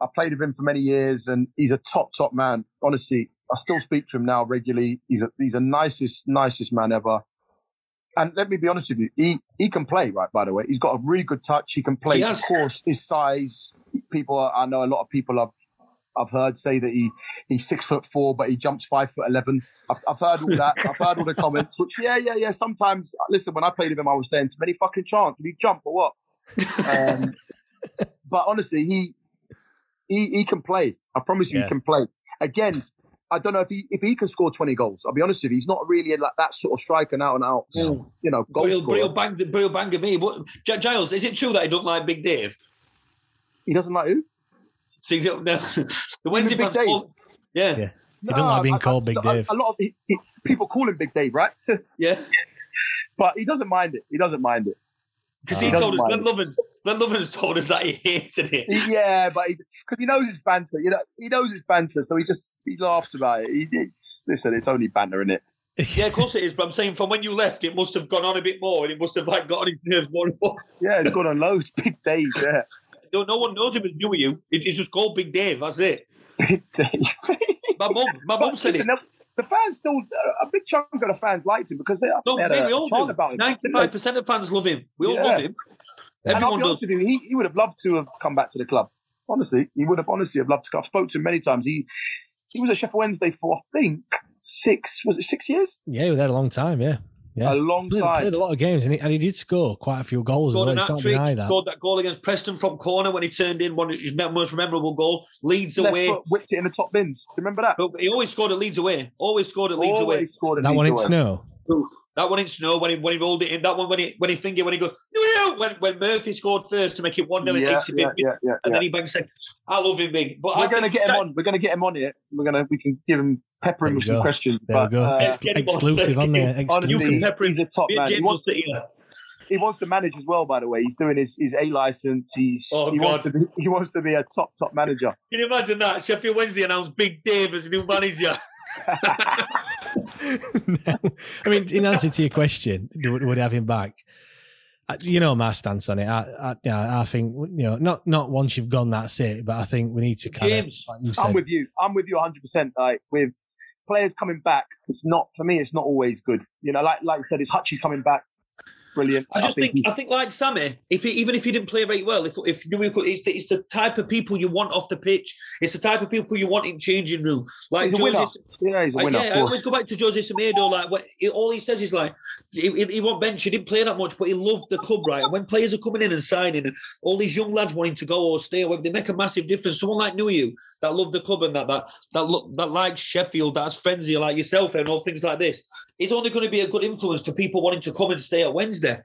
I played with him for many years, and he's a top top man. Honestly, I still speak to him now regularly. He's a he's the nicest nicest man ever. And let me be honest with you, he he can play. Right, by the way, he's got a really good touch. He can play. He of course, his size. People, are, I know a lot of people have. I've heard say that he he's six foot four, but he jumps five foot eleven. I've, I've heard all that. I've heard all the comments. Which yeah, yeah, yeah. Sometimes listen, when I played with him, I was saying, "To many fucking chance, did he jump or what?" Um, but honestly, he he he can play. I promise you, Yeah. he can play. Again, I don't know if he if he can score twenty goals. I'll be honest with you, he's not really like that sort of striker now and out. You know, goal But he'll, but scorer. he'll bang, but he'll bang at me. What, Gi- Giles, is it true that he don't like Big Dave? He doesn't like who? See, the, the Wednesday Big fans Dave? call- Yeah, Yeah. He don't like being called Big a- Dave. A, lot of he, he- people call him Big Dave, right? yeah. but he doesn't mind it. He doesn't mind it. Because He he told us, Glenn Loovens, Glenn Loovens told us that he hated it. Yeah, but because he, knows his banter, you know, he knows his banter, so he just he laughs about it. He, it's listen, it's only banter, isn't it? Yeah, of course it is. But I'm saying from when you left, it must have gone on a bit more, and it must have like got on his nerves more and more. Yeah, it's gone on loads. Big Dave, yeah. No, no one knows him as Nuhiu. It, it's just called Big Dave. That's it. Big Dave. My mum, my mum said listen, it. The, the fans still, a big chunk of the fans liked him because they, No, they had a we all chant about him. Ninety-five percent of fans love him. We all Yeah. love him. And I'll Everyone be does. honest with you, he, he would have loved to have come back to the club. Honestly, he would have honestly have loved to. I've spoke to him many times. He he was at Sheffield Wednesday for I think six was it six years? Yeah, he was there a long time. Yeah, yeah. A long played, time. Played a lot of games, and he, and he did score quite a few goals Scored well. You can't hat-trick, deny that. scored that goal against Preston from corner when he turned in one of his most memorable goal. Leeds Left away. foot whipped it in the top bins. Do you remember that? But he always scored at Leeds away. Always scored at Leeds away. Scored at That one in Leeds away. Snow. That one in snow when he when he rolled it in. That one when he when he fingered when he goes "No!" when when Murphy scored first to make it one 0 Yeah, in yeah, yeah, yeah, and then he bangs second. I love him big, but We're I going to get him that- on. We're going to get him on here. We're going to we can give him pepper There him with some questions. There but, we go. uh, Ex- get him on. exclusive on there. honestly, You can pepper him. he's a top man. He wants, will sit he wants to manage as well. By the way, he's doing his, his A license. He's Oh, he wants to be he wants to be a top top manager. Can you imagine that? Sheffield Wednesday announced Big Dave as a new manager. No. I mean, in answer to your question, would, would have him back? Uh, you know my stance on it. I, I, I think you know, not not once you've gone, that's it. But I think we need to kind James, of, like I'm with you. I'm with you 100. percent Like with players coming back, it's not for me. It's not always good. You know, like like you said, it's Hutchie's coming back. Brilliant. I just think, I think like Sammy, if he, even if he didn't play very well, if if it's the, it's the type of people you want off the pitch. It's the type of people you want in changing room. Like he's winner. Yeah, he's a winner. I, yeah, I always go back to Jose Semedo. Like what, he, all he says is like he, he, he won't bench. He didn't play that much, but he loved the club, right? And when players are coming in and signing, and all these young lads wanting to go or stay, away, they make a massive difference. Someone like Nuhiu that loved the club and that that that look that likes Sheffield, that's friends here like yourself and all things like this. It's only going to be a good influence to people wanting to come and stay at Wednesday.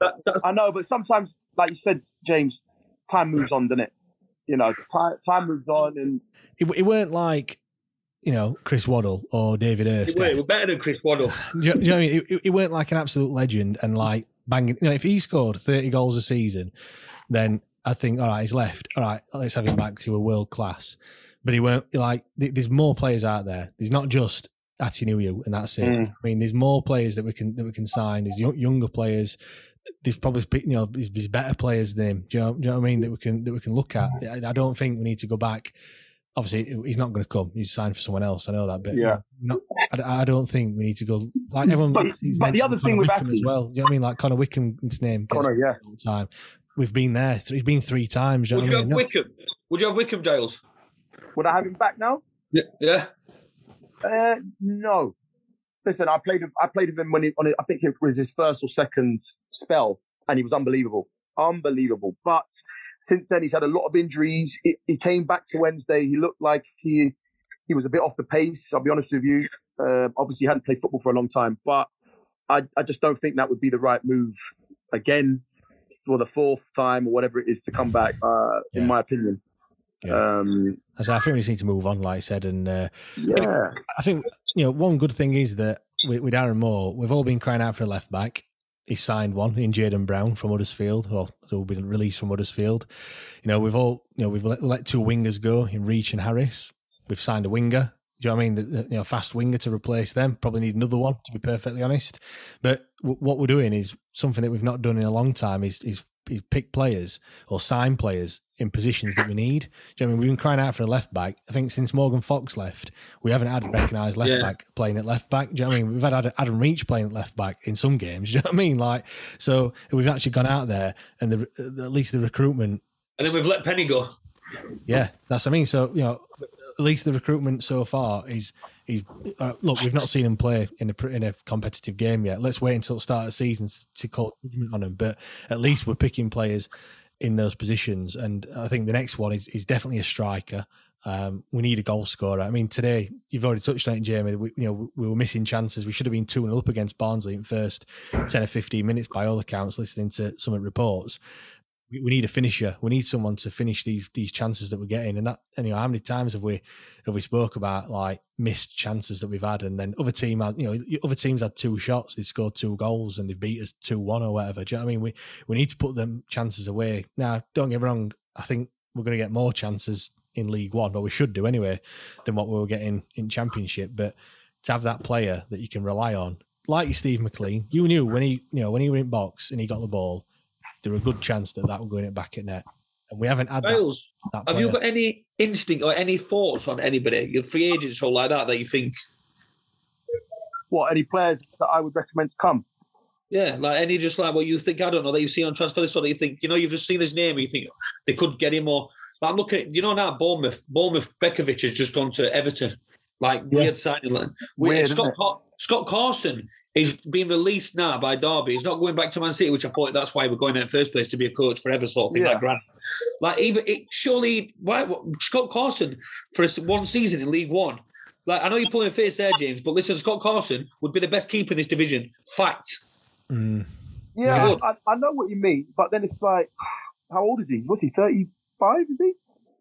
That, I know, but sometimes, like you said, James, time moves on, doesn't it? You know, time time moves on, and it, it weren't like you know Chris Waddle or David Hirst. It we're better than Chris Waddle. do, you, do you know what I mean? It, it weren't like an absolute legend and like banging. You know, if he scored thirty goals a season, then I think all right, he's left. All right, let's have him back because he was world class. But he weren't like. There's more players out there. There's not just Atdhe Nuhiu and that's it. Mm. I mean, there's more players that we can that we can sign. There's younger players there's probably you know there's, better players than him. Do you, know, do you know what I mean? That we can that we can look at. I, I don't think we need to go back. Obviously, he's not going to come. He's signed for someone else. I know that, but yeah, not, I, I, don't think we need to go like everyone. but, but the other thing with Atty as well. Do you know what I mean? Like Connor Wickham's name. Connor, yeah. All the time. We've been there. He's been three times. Would you, have mean? Wickham? Would you have Wickham, Giles? Would I have him back now? Yeah. yeah. Uh, no, listen, I played I played with him when he on it, I think it was his first or second spell, and he was unbelievable, unbelievable. But since then, he's had a lot of injuries. He, he came back to Wednesday. He looked like he he was a bit off the pace. I'll be honest with you. Uh, obviously, he hadn't played football for a long time, but I I just don't think that would be the right move again for the fourth time or whatever it is to come back. Uh, yeah. In my opinion. Yeah. Um, so I think we just need to move on, like I said, and uh, yeah, I think you know one good thing is that with, with Darren Moore, we've all been crying out for a left back. He signed one in Jaden Brown from Huddersfield, or will be released from Huddersfield. You know, we've all you know we've let, let two wingers go in Reach and Harris. We've signed a winger. Do you know what I mean? The, you know, fast winger to replace them. Probably need another one, to be perfectly honest. But w- what we're doing is something that we've not done in a long time. Is is pick players or sign players in positions that we need. Do you know I mean we've been crying out for a left back? I think since Morgan Fox left, we haven't had a recognised left yeah. back playing at left back. Do you know I mean? We've had Adam Reach playing at left back in some games. Do you know what I mean? Like so, we've actually gone out there and the at least the recruitment. And then we've let Penney go. Yeah, that's what I mean. So you know, at least the recruitment so far is he's uh, look. We've not seen him play in a in a competitive game yet. Let's wait until the start of the season to call judgment on him. But at least we're picking players in those positions. And I think the next one is is definitely a striker. Um, we need a goal scorer. I mean, today you've already touched on it, Jamie. We, you know, we were missing chances. We should have been two and up against Barnsley in first ten or fifteen minutes by all accounts. Listening to some reports, we, we need a finisher. We need someone to finish these these chances that we're getting. And that, know, how many times have we have we spoke about like missed chances that we've had, and then other team had, you know, other teams had two shots, they've scored two goals, and they beat us two one or whatever. Do you know what I mean? We we need to put them chances away. Now, don't get me wrong. I think we're going to get more chances in League One, or we should do anyway, than what we were getting in Championship. But to have that player that you can rely on, like Steve MacLean, you knew when he, you know, when he were in box and he got the ball, there a good chance that that will go in it back at net. And we haven't had Miles, that, that have you got any instinct or any thoughts on anybody, your free agents or like that, that you think? What, any players that I would recommend to come? Yeah, like any just like what you think, I don't know, that you see on transfer list or that you think, you know, you've just seen his name and you think they could get him or. But I'm looking at, you know, now Bournemouth, Bournemouth Begovic has just gone to Everton. Like yeah. weird signing. Like, weird, Scott, Scott Carson is being released now by Derby. He's not going back to Man City, which I thought that's why we're going there in the first place to be a coach forever, sort of thing. Yeah. Like Grant. Like even it, surely why Scott Carson for one season in League One. Like I know you're pulling a face there, James, but listen, Scott Carson would be the best keeper in this division. Fact. Mm. Yeah, I, I, know what you mean, but then it's like, how old is he? Was he 35? Is he?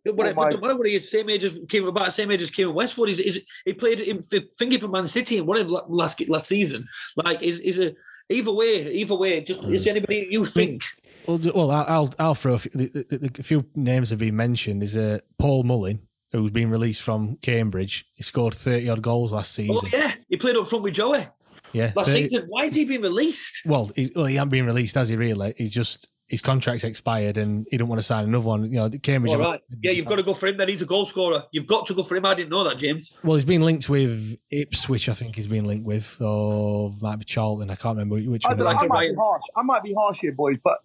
Whatever, oh whatever he is, same age as came about same age as Keiren Westwood. He's, he's, he played in thinking for Man City and whatever last last season. Like is is a either way, either way. Just is anybody you think? Well, well, I'll I'll throw a few, a few names have been mentioned. Is a uh, Paul Mullin who's been released from Cambridge. He scored thirty odd goals last oh, season. Oh yeah, he played up front with Joey. Yeah, last 30, season. Why has he been released? Well, well, he hasn't been released, has he? Really? He's just his contract's expired and he didn't want to sign another one. You know, Cambridge. All right. Yeah, you've got to go for him. Then he's a goal scorer. You've got to go for him. I didn't know that, James. Well, he's been linked with Ipswich. I think he's been linked with, or might be Charlton. I can't remember which I, one. don't know, it I might be harsh. I might be harsh here, boys, but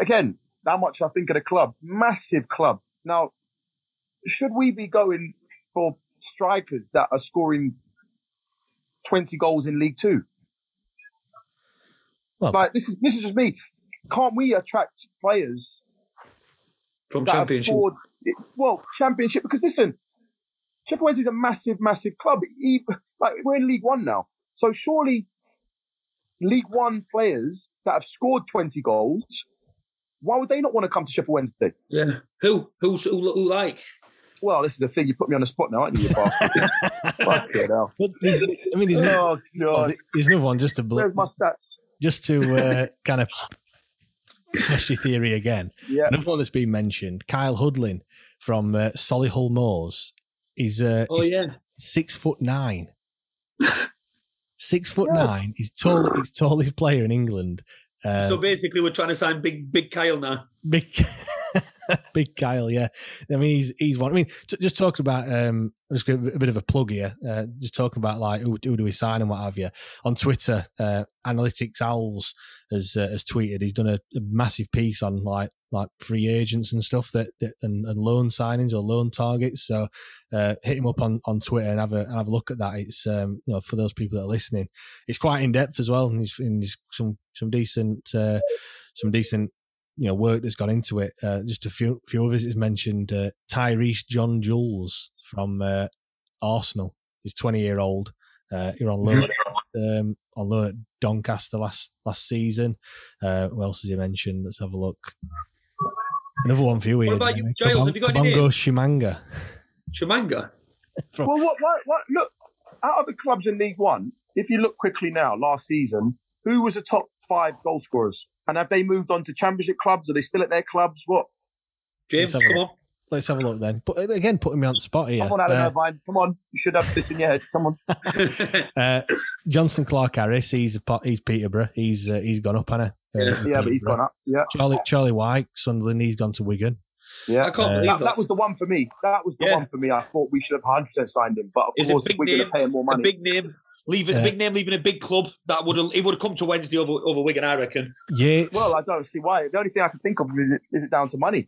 again, how much I think of the club, massive club. Now, should we be going for strikers that are scoring twenty goals in League Two? Well, like this is this is just me. Can't we attract players From that Championship. scored- well, championship because listen, Sheffield Wednesday is a massive, massive club. Even, like we're in League One now, so surely League One players that have scored twenty goals, why would they not want to come to Sheffield Wednesday? Yeah. Who? Who's who, who like? Well, this is the thing. You put me on the spot now, aren't you, you bastard? Fucking hell. I mean, there's, Oh, God. there's another one just to bl- Where's my stats? Just to uh, kind of test your theory again. Yeah. Another one that's been mentioned, Kyle Hudlin from uh, Solihull Moors. He's uh, Oh he's yeah. six foot nine. Six foot nine. He's tall. He's tallest player in England. Uh, so basically, we're trying to sign big, big Kyle now. Big, big Kyle, yeah. I mean, he's he's one. I mean, t- just talking about um, just a bit of a plug here. Uh, just talking about like who, who do we sign and what have you on Twitter. Uh, Analytics Owls has uh, has tweeted. He's done a, a massive piece on like like free agents and stuff that, that and, and loan signings or loan targets. So uh, hit him up on, on Twitter and have a and have a look at that. It's um, you know for those people that are listening, it's quite in depth as well, and he's, he's some some decent uh, some decent you know work that's gone into it. Uh, just a few few others is mentioned. Uh, Tyreece John Jules from uh, Arsenal. He's twenty year old. Uh, you're on loan um, on loan at Doncaster last last season. Uh, what else has he mentioned? Let's have a look. Another one for you, Ian. about you, Giles? Have you got any Kabongo names? Tshimanga. From- Well, what, what, what? Look, out of the clubs in League One, if you look quickly now, last season, who was the top five goal scorers? And have they moved on to Championship clubs? Are they still at their clubs? What? James, Let's have a come look. on. Let's have a look then. But again, putting me on the spot here. Come on, Alan Uh, Irvine. Come on. You should have this in your head. Come on. Uh, Jonson Clarke Harris, he's a, pot- he's Peterborough. He's uh, he's gone up, Anna. Uh, Yeah. Yeah, but he's gone up. Yeah. Charlie Charlie Wyke, Sunderland. He's gone to Wigan. Yeah. I can't Uh, believe That, that. that was the one for me. That was the Yeah. one for me. I thought we should have 100% signed him. But of He's a course, big we're going to pay him more a money. big name. Leaving Yeah. a big name, leaving a big club that would have he would have come to Wednesday over over Wigan, I reckon. Yeah. Well, I don't see why. The only thing I can think of is it, is it down to money?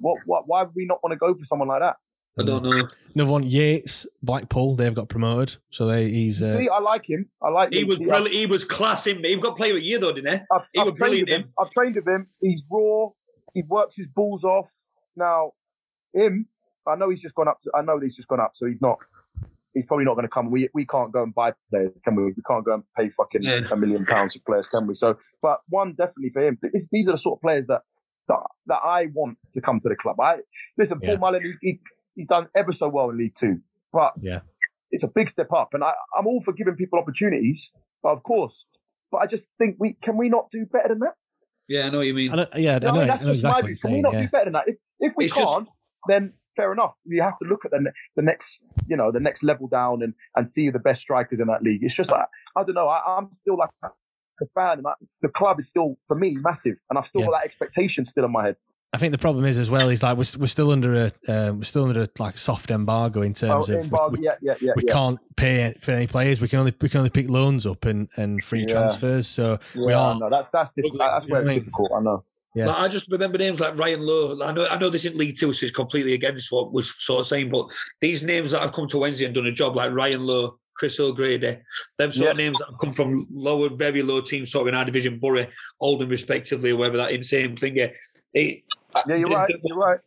What, what, why would we not want to go for someone like that? I don't know. Another one, Yates, Blackpool. They've got promoted, so they he's. Uh, See, I like him. I like He him. was See, brilliant. He was class him. He got player of the year though, didn't he? I've, He I've was trained brilliant, with him. I've trained with him. He's raw. He works his balls off. Now, him, I know he's just gone up. To, I know he's just gone up, so he's not. He's probably not going to come. We we can't go and buy players, can we? We can't go and pay fucking Yeah. a million pounds for players, can we? So, but one definitely for him. This, these are the sort of players that that, that I want to come to the club. I listen, Yeah. Paul Mullin. He, he, he's done ever so well in League Two, but Yeah. it's a big step up, and I, I'm all for giving people opportunities, but of course. But I just think we can we not do better than that? Yeah, I know what you mean. I yeah, I No, I mean, that's I know just my exactly what view. Can we not Yeah. do better than that? If, if we It's can't, then fair enough. You have to look at the ne- the next, you know, the next level down and and see the best strikers in that league. It's just like I don't know. I, I'm still like a fan, and I, the club is still for me massive, and I've still Yeah. got that expectation still in my head. I think the problem is as well is like we're, we're still under a um, we're still under a like soft embargo in terms Oh, of we- embargo, we, yeah, yeah, yeah, we can't pay for any players. We can only we can only pick loans up and, and free transfers. So we are no, that's that's difficult. That's where I mean- it's difficult. I know. Yeah. Like, I just remember names like Ryan Lowe. I know, I know this in League Two, so it's completely against what we're sort of saying. But these names that have come to Wednesday and done a job, like Ryan Lowe, Chris O'Grady, them sort of names that have come from lower, very low teams, sort of in our division, Bury, Oldham, respectively, or whatever that insane thing. It, Yeah, you're right. You're right.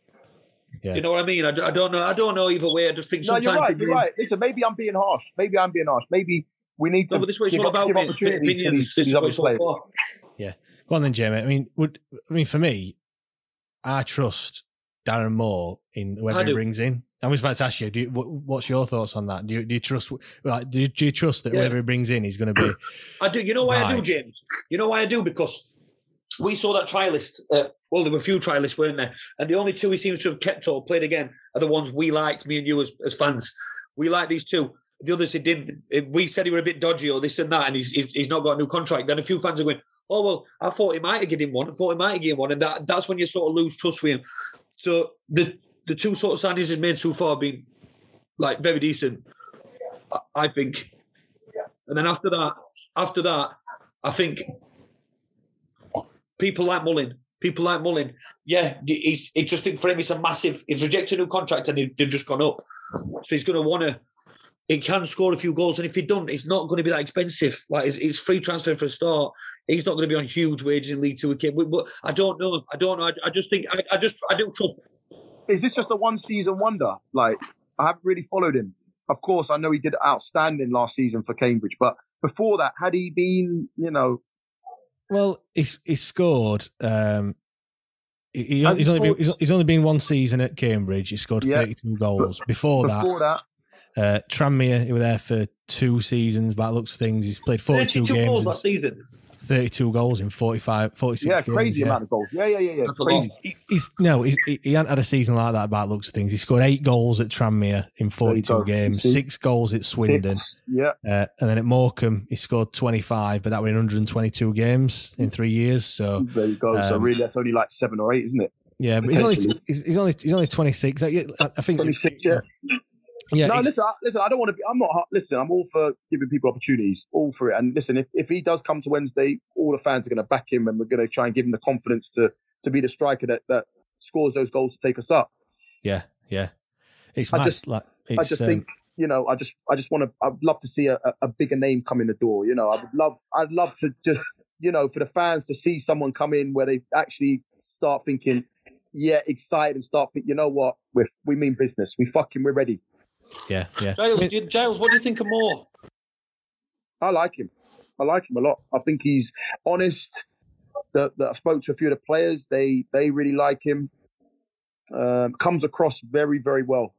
Yeah. You know what I mean? I don't know. I don't know either way. I just think No, sometimes you're right. You're right. Listen, maybe I'm being harsh. Maybe I'm being harsh. Maybe we need to No, but this is what it's give, all about. Opportunities opinions. these, these other players. Yeah. Go on then, Jamie. I mean, would I mean for me, I trust Darren Moore in whoever he brings in. I was about to ask you, do you what, what's your thoughts on that? Do you, do you trust like do you, do you trust that Yeah. whoever he brings in is going to be I do. You know why I do, Right. James? You know why I do? Because we saw that trialist. Uh, well, there were a few trialists, weren't there? And the only two he seems to have kept or played again are the ones we liked, me and you as, as fans. We like these two. The others he didn't. We said he were a bit dodgy or this and that, and he's he's, not got a new contract. Then a few fans are going, "Oh well, I thought he might have given him one. I thought he might have given one," and that that's when you sort of lose trust with him. So the the two sort of signings he's made so far have been like very decent, I think. And then after that, after that, I think people like Mullin. People like Mullin. Yeah, he's he just for him it's a massive. He's rejected a new contract and they've just gone up, so he's going to want to. He can score a few goals, and if he don't, it's not going to be that expensive. Like it's, it's free transfer for a start. He's not going to be on huge wages in League Two again. But I don't know. I don't know. I, I just think I, I just I don't trust. Is this just a one season wonder? Like I haven't really followed him. Of course, I know he did outstanding last season for Cambridge, but before that, had he been, you know, well, he's he's scored. Um, he, he's, only been, he's, he's, only been one season at Cambridge. He scored yeah. 32 goals. Before, before that, that uh, Tranmere, he was there for two seasons. By looks things, he's played 42 games. Goals that season. 32 goals in 45, 46 yeah, games. crazy yeah. amount of goals. Yeah, yeah, yeah, yeah. Crazy. He, he's no, he's, he, he hadn't had a season like that. About looks things, he scored eight goals at Tranmere in 42 games, six goals at Swindon. Six. Yeah, uh, and then at Morecambe, he scored 25, but that were in 122 games in three years. So there you go. Um, so really, that's only like seven or eight, isn't it? Yeah, but he's only he's, he's, only he's only 26. I think 26. Yeah. Yeah, no, listen, I, listen. I don't want to be. I'm not. Listen, I'm all for giving people opportunities, all for it. And listen, if, if he does come to Wednesday, all the fans are going to back him, and we're going to try and give him the confidence to to be the striker that that scores those goals to take us up. Yeah, yeah. It's I mad. just, like, I just um, think you know, I just, I just want to. I'd love to see a, a bigger name come in the door. You know, I would love, I'd love to just, you know, for the fans to see someone come in where they actually start thinking, yeah, excited and start thinking, you know what, we we mean business. We fucking, we're ready. Yeah, yeah. Giles, Giles, what do you think of Moore? I like him. I like him a lot. I think he's honest. That, that I spoke to a few of the players, they they really like him. Um, comes across very very well.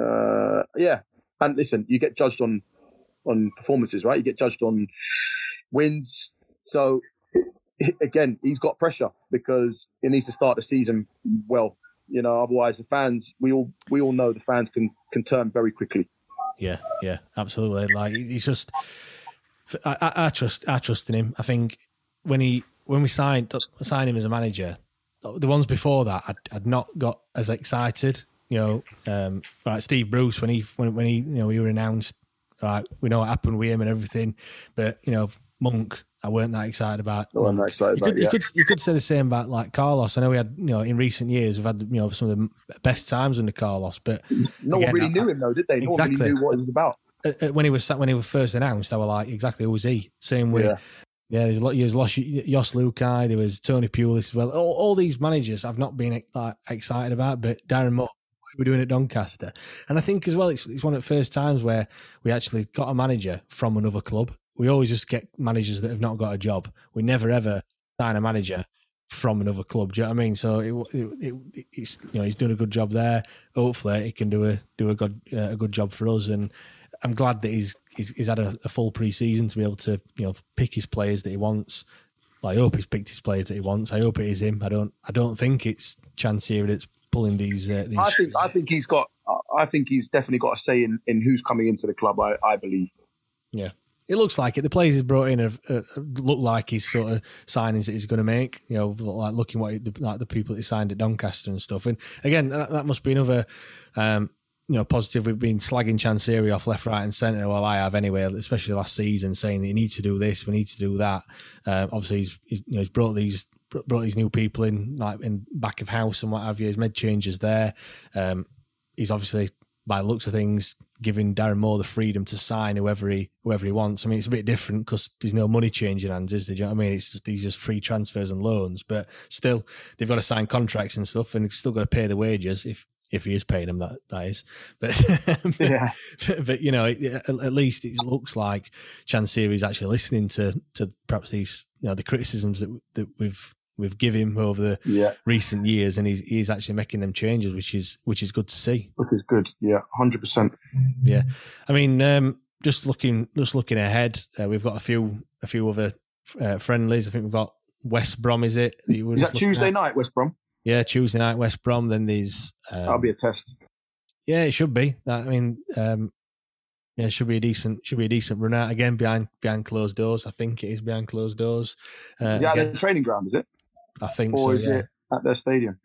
Uh, yeah, and listen, you get judged on on performances, right? You get judged on wins. So again, he's got pressure because he needs to start the season well. You know, otherwise the fans, we all we all know the fans can can turn very quickly. Yeah, yeah, absolutely. Like he's just, I, I, I trust, I trust in him. I think when he when we signed signed him as a manager, the ones before that, I'd, I'd not got as excited. You know, um, right, Steve Bruce when he when when he you know we were announced, right, we know what happened with him and everything, but you know, Monk, I weren't that excited about. I wasn't that excited you about. Could, you could you could say the same about like Carlos. I know we had you know in recent years we've had you know some of the best times under Carlos, but no again, one really I, knew him though, did they? No exactly. one really knew what he was about. Uh, uh, when he was when he was first announced, I were like, exactly who was he? Same way. Yeah. Yeah, there's, there's Jos Luhukay, there was Tony Pulis as well. All, all these managers I've not been like excited about, but Darren Moore, we're doing at Doncaster. And I think as well, it's, it's one of the first times where we actually got a manager from another club we always just get managers that have not got a job. We never ever sign a manager from another club. Do you know what I mean? So it, it, it, it's you know he's doing a good job there. Hopefully he can do a do a good uh, a good job for us. And I'm glad that he's he's, he's had a, a full pre-season to be able to you know pick his players that he wants. Well, I hope he's picked his players that he wants. I hope it is him. I don't I don't think it's Chansiri that's pulling these. Uh, these I think I think he's got. I think he's definitely got a say in, in who's coming into the club. I, I believe. Yeah, it looks like it. The players he's brought in have, uh, look like his sort of signings that he's going to make. You know, like looking what he, like the people that he signed at Doncaster and stuff. And again, that, that must be another. Um, you know, positive. We've been slagging Chansiri off left, right, and centre. Well, I have anyway, especially last season, saying that he needs to do this, we need to do that. Um, obviously, he's, he's, you know he's brought these brought these new people in, like in back of house and what have you. He's made changes there. Um, he's obviously by the looks of things, giving Darren Moore the freedom to sign whoever he whoever he wants. I mean, it's a bit different because there's no money changing hands, is there? Do you know what I mean? It's just these just free transfers and loans, but still they've got to sign contracts and stuff, and still got to pay the wages if if he is paying them. That that is, but yeah. but, but, you know, at, at, least it looks like Chansiri is actually listening to to perhaps these you know the criticisms that that we've we've given him over the yeah. recent years, and he's he's actually making them changes, which is which is good to see. Which is good, yeah, hundred percent. Yeah, I mean, um, just looking just looking ahead, uh, we've got a few a few other uh, friendlies. I think we've got West Brom. Is it? That is that Tuesday at? night, West Brom? Yeah, Tuesday night, West Brom. Then there's um, that'll be a test. Yeah, it should be. I mean, um, Yeah, should be a decent should be a decent run out again behind behind closed doors. I think it is behind closed doors. Uh, is it again, the training ground? Is it? I think Or so. is yeah. it at their stadium?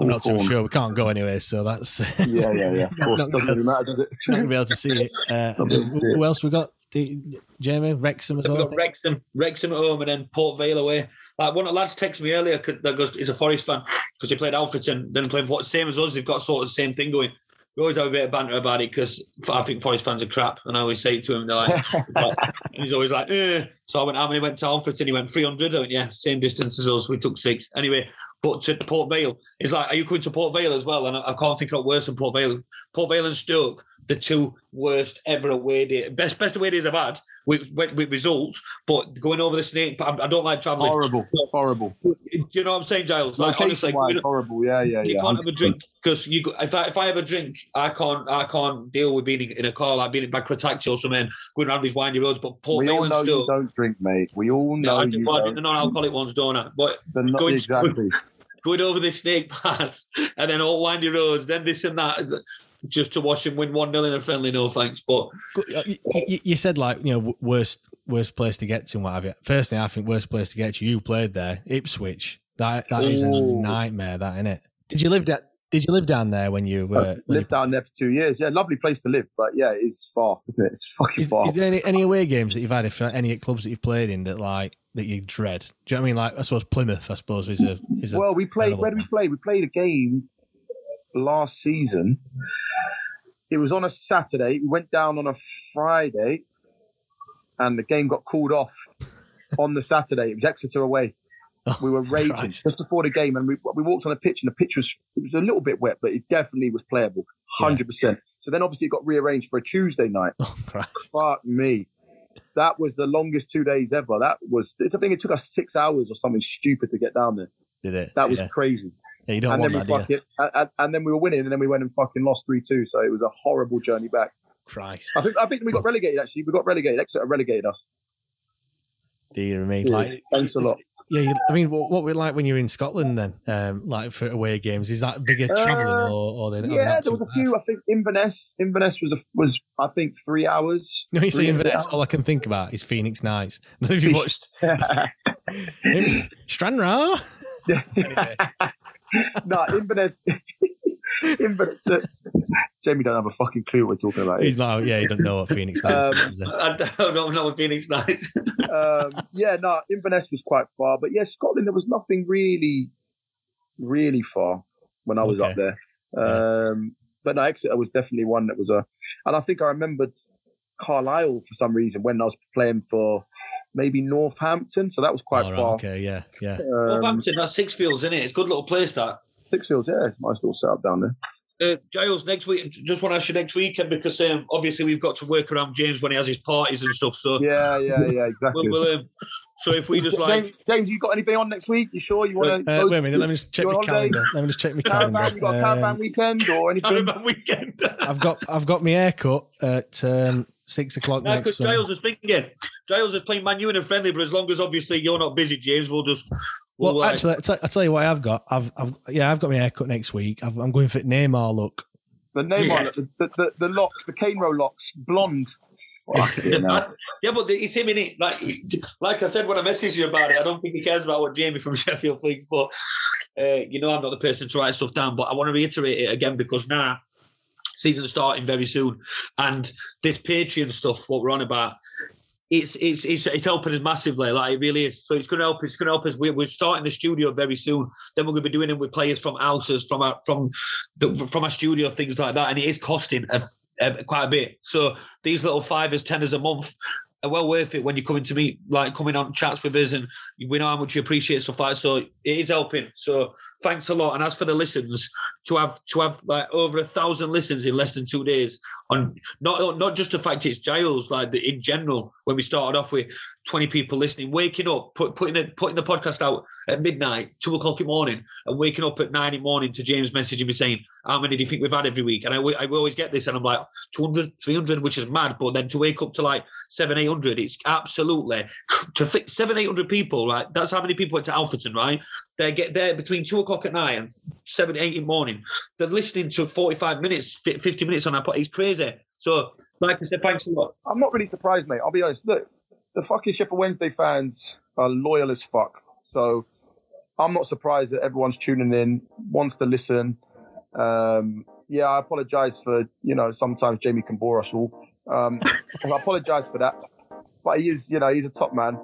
I'm not too sure. We can't go anyway, so that's Yeah, yeah, yeah. Of course, Not doesn't really matter, does it? not gonna be able to see it. Uh, Not able to see who else we got? The, Jamie Wrexham as We've well. I got? Wrexham, Wrexham at home, and then Port Vale away. Like one of the lads texted me earlier that goes, he's a Forest fan because he played Alfreton, then played what same as us. They've got sort of the same thing going. We always have a bit of banter about it because I think Forest fans are crap, and I always say it to him. They're like, and he's always like, eh. So I went, how many went to Alfreton? He went 300. I went, yeah, same distance as us. We took six. Anyway, but to Port Vale, it's like, are you coming to Port Vale as well? And I, I can't think of worse than Port Vale. Port Vale and Stoke, the two worst ever away days. Best best away days I've had with, with, with results, but going over the snake, I, I don't like travelling. Horrible, horrible. You know what I'm saying, Giles? Like, honestly, wise, you, horrible. Yeah, yeah, you yeah. You can't have a drink because you. If I if I have a drink, I can't I can't deal with being in a car like being in Bacratacti or something, going around these windy roads. But Port We all know you don't drink, mate. We all no, know I you do don't. the non-alcoholic ones, don't I? But They're going- exactly. going over the snake pass and then all windy roads, then this and that, just to watch him win one 0 in a friendly. No thanks, but You, uh, you- you said like you know worst worst place to get to and what have you. Personally, I think worst place to get to. You played there, Ipswich. That that is a nightmare. That isn't it? Did you live that? Did you live down there when you I were? when you- lived down there for two years. Yeah, lovely place to live, but yeah, it's far, isn't it? It's fucking is, far. is there any, any away games that you've had? If any clubs that you've played in that like that you dread? Do you know what I mean? Like I suppose Plymouth. I suppose is a is a well, we played. Where did we play? We played a game last season. It was on a Saturday. We went down on a Friday, and the game got called off on the Saturday. It was Exeter away. Oh, we were raging Oh, Christ. just before the game, and we we walked on a pitch, and the pitch was it was a little bit wet, but it definitely was playable, hundred percent. So then, obviously, it got rearranged for a Tuesday night. Oh, Christ. Fuck me. That was the longest two days ever. That was, I think it took us six hours or something stupid to get down there. Did it? That was yeah. crazy. Yeah, you don't and want then that, we do fuck you? and, and- and then we were winning, and then we went and fucking lost three two. So it was a horrible journey back. Christ, I think I think we got relegated. Actually, we got relegated. Exeter relegated us. dear me. Cheers. Like, Thanks a lot. Yeah, you, I mean, what, what were like when you were in Scotland then? Um, like for away games, is that bigger traveling Uh, or, or they, yeah, there was a bad? few. I think Inverness. Inverness was a, was I think three hours. No, you say Inverness, all I can think about is Phoenix Nights. None of you watched. Stranraer? Anyway. No, Inverness. Inverness. Jamie don't have a fucking clue what we're talking about. He's not, yeah, he doesn't know what Phoenix Nights Um, is. I don't know, know what Phoenix nights. um, yeah, no, Inverness was quite far, but yeah, Scotland there was nothing really, really far when I was Okay. up there. Um, but no, Exeter was definitely one that was a, and I think I remembered Carlisle for some reason when I was playing for maybe Northampton, so that was quite all right, far. okay, yeah, yeah. Um, Northampton, that's Sixfields, isn't it? It's a good little place that. Sixfields, yeah, it's nice little setup down there. Uh, Giles, next week, just want to ask you next weekend because um, obviously we've got to work around James when he has his parties and stuff. So Yeah, yeah, yeah, exactly. we'll, we'll, um, so if we just like James, James, you got anything on next week? You sure you want to? Uh, wait a minute, let me just check my calendar. Let me just check my Caravan, calendar. you got a caravan Um, weekend or anything? caravan weekend. I've got I've got my haircut at um, six o'clock No, next because Giles is thinking. Giles is playing Man U in a friendly, but as long as obviously you're not busy, James, we'll just. Well, we'll, uh, actually, I tell, tell you what I've got. I've, I've yeah, I've got my haircut next week. I've, I'm going for Neymar look. The name Yeah. on the, the, the, the locks, the cane row locks, blonde. Fucking hell. yeah, but it's him in it. Like, like I said when I messaged you about it, I don't think he cares about what Jamie from Sheffield thinks. But uh, you know, I'm not the person to write stuff down. But I want to reiterate it again because now season's starting very soon, and this Patreon stuff, what we're on about. It's, it's it's it's helping us massively, like it really is. So it's going to help. It's going to help us. We're, we're starting the studio very soon. Then we're going to be doing it with players from houses, from our from the, from our studio, things like that. And it is costing a, a, quite a bit. So these little fivers, teners a month well worth it when you're coming to meet, like coming on chats with us, and we know how much you appreciate stuff like. So it is helping. So thanks a lot. And as for the listens, to have to have like over a thousand listens in less than two days on not not just the fact it's Giles, like the, in general. When we started off with 20 people listening, waking up, put, putting it, putting the podcast out at midnight, two o'clock in the morning, and waking up at nine in the morning to James messaging me saying, "How many do you think we've had every week?" And I, I always get this, and I'm like 200, 300, which is mad. But then to wake up to like seven, eight hundred, it's absolutely to fit seven, eight hundred people. Right, that's how many people went to Alfreton. Right, they get there between two o'clock at night and seven, eight in the morning. They're listening to 45 minutes, 50 minutes on our pod. It's crazy. So Like I said, thanks a lot. I'm not really surprised, mate. I'll be honest. Look, the fucking Sheffield Wednesday fans are loyal as fuck. So I'm not surprised that everyone's tuning in, wants to listen. Um, yeah, I apologise for you know sometimes Jamie can bore us all. Um, I apologise for that, but he is you know he's a top man.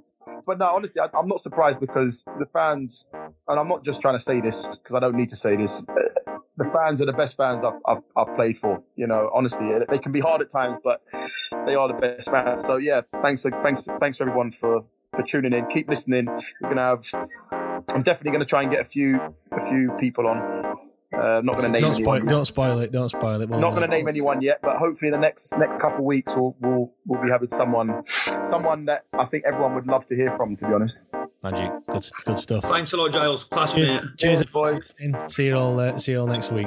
But no, honestly, I, I'm not surprised because the fans, and I'm not just trying to say this because I don't need to say this. uh, The fans are the best fans I've, I've, I've played for. You know, honestly, they can be hard at times, but they are the best fans. So yeah, thanks, thanks, thanks for everyone for for tuning in. Keep listening. We're gonna have. I'm definitely gonna try and get a few a few people on. Uh, not going to name Don't spoil, anyone. don't spoil it. Don't spoil it. We'll, Not going to name anyone yet, but hopefully in the next next couple of weeks we'll, we'll we'll be having someone someone that I think everyone would love to hear from. To be honest. Magic. Good, good stuff. Thanks a lot, Giles. Class Cheers, mate. cheers, boys. See you all. Uh, see you all next week.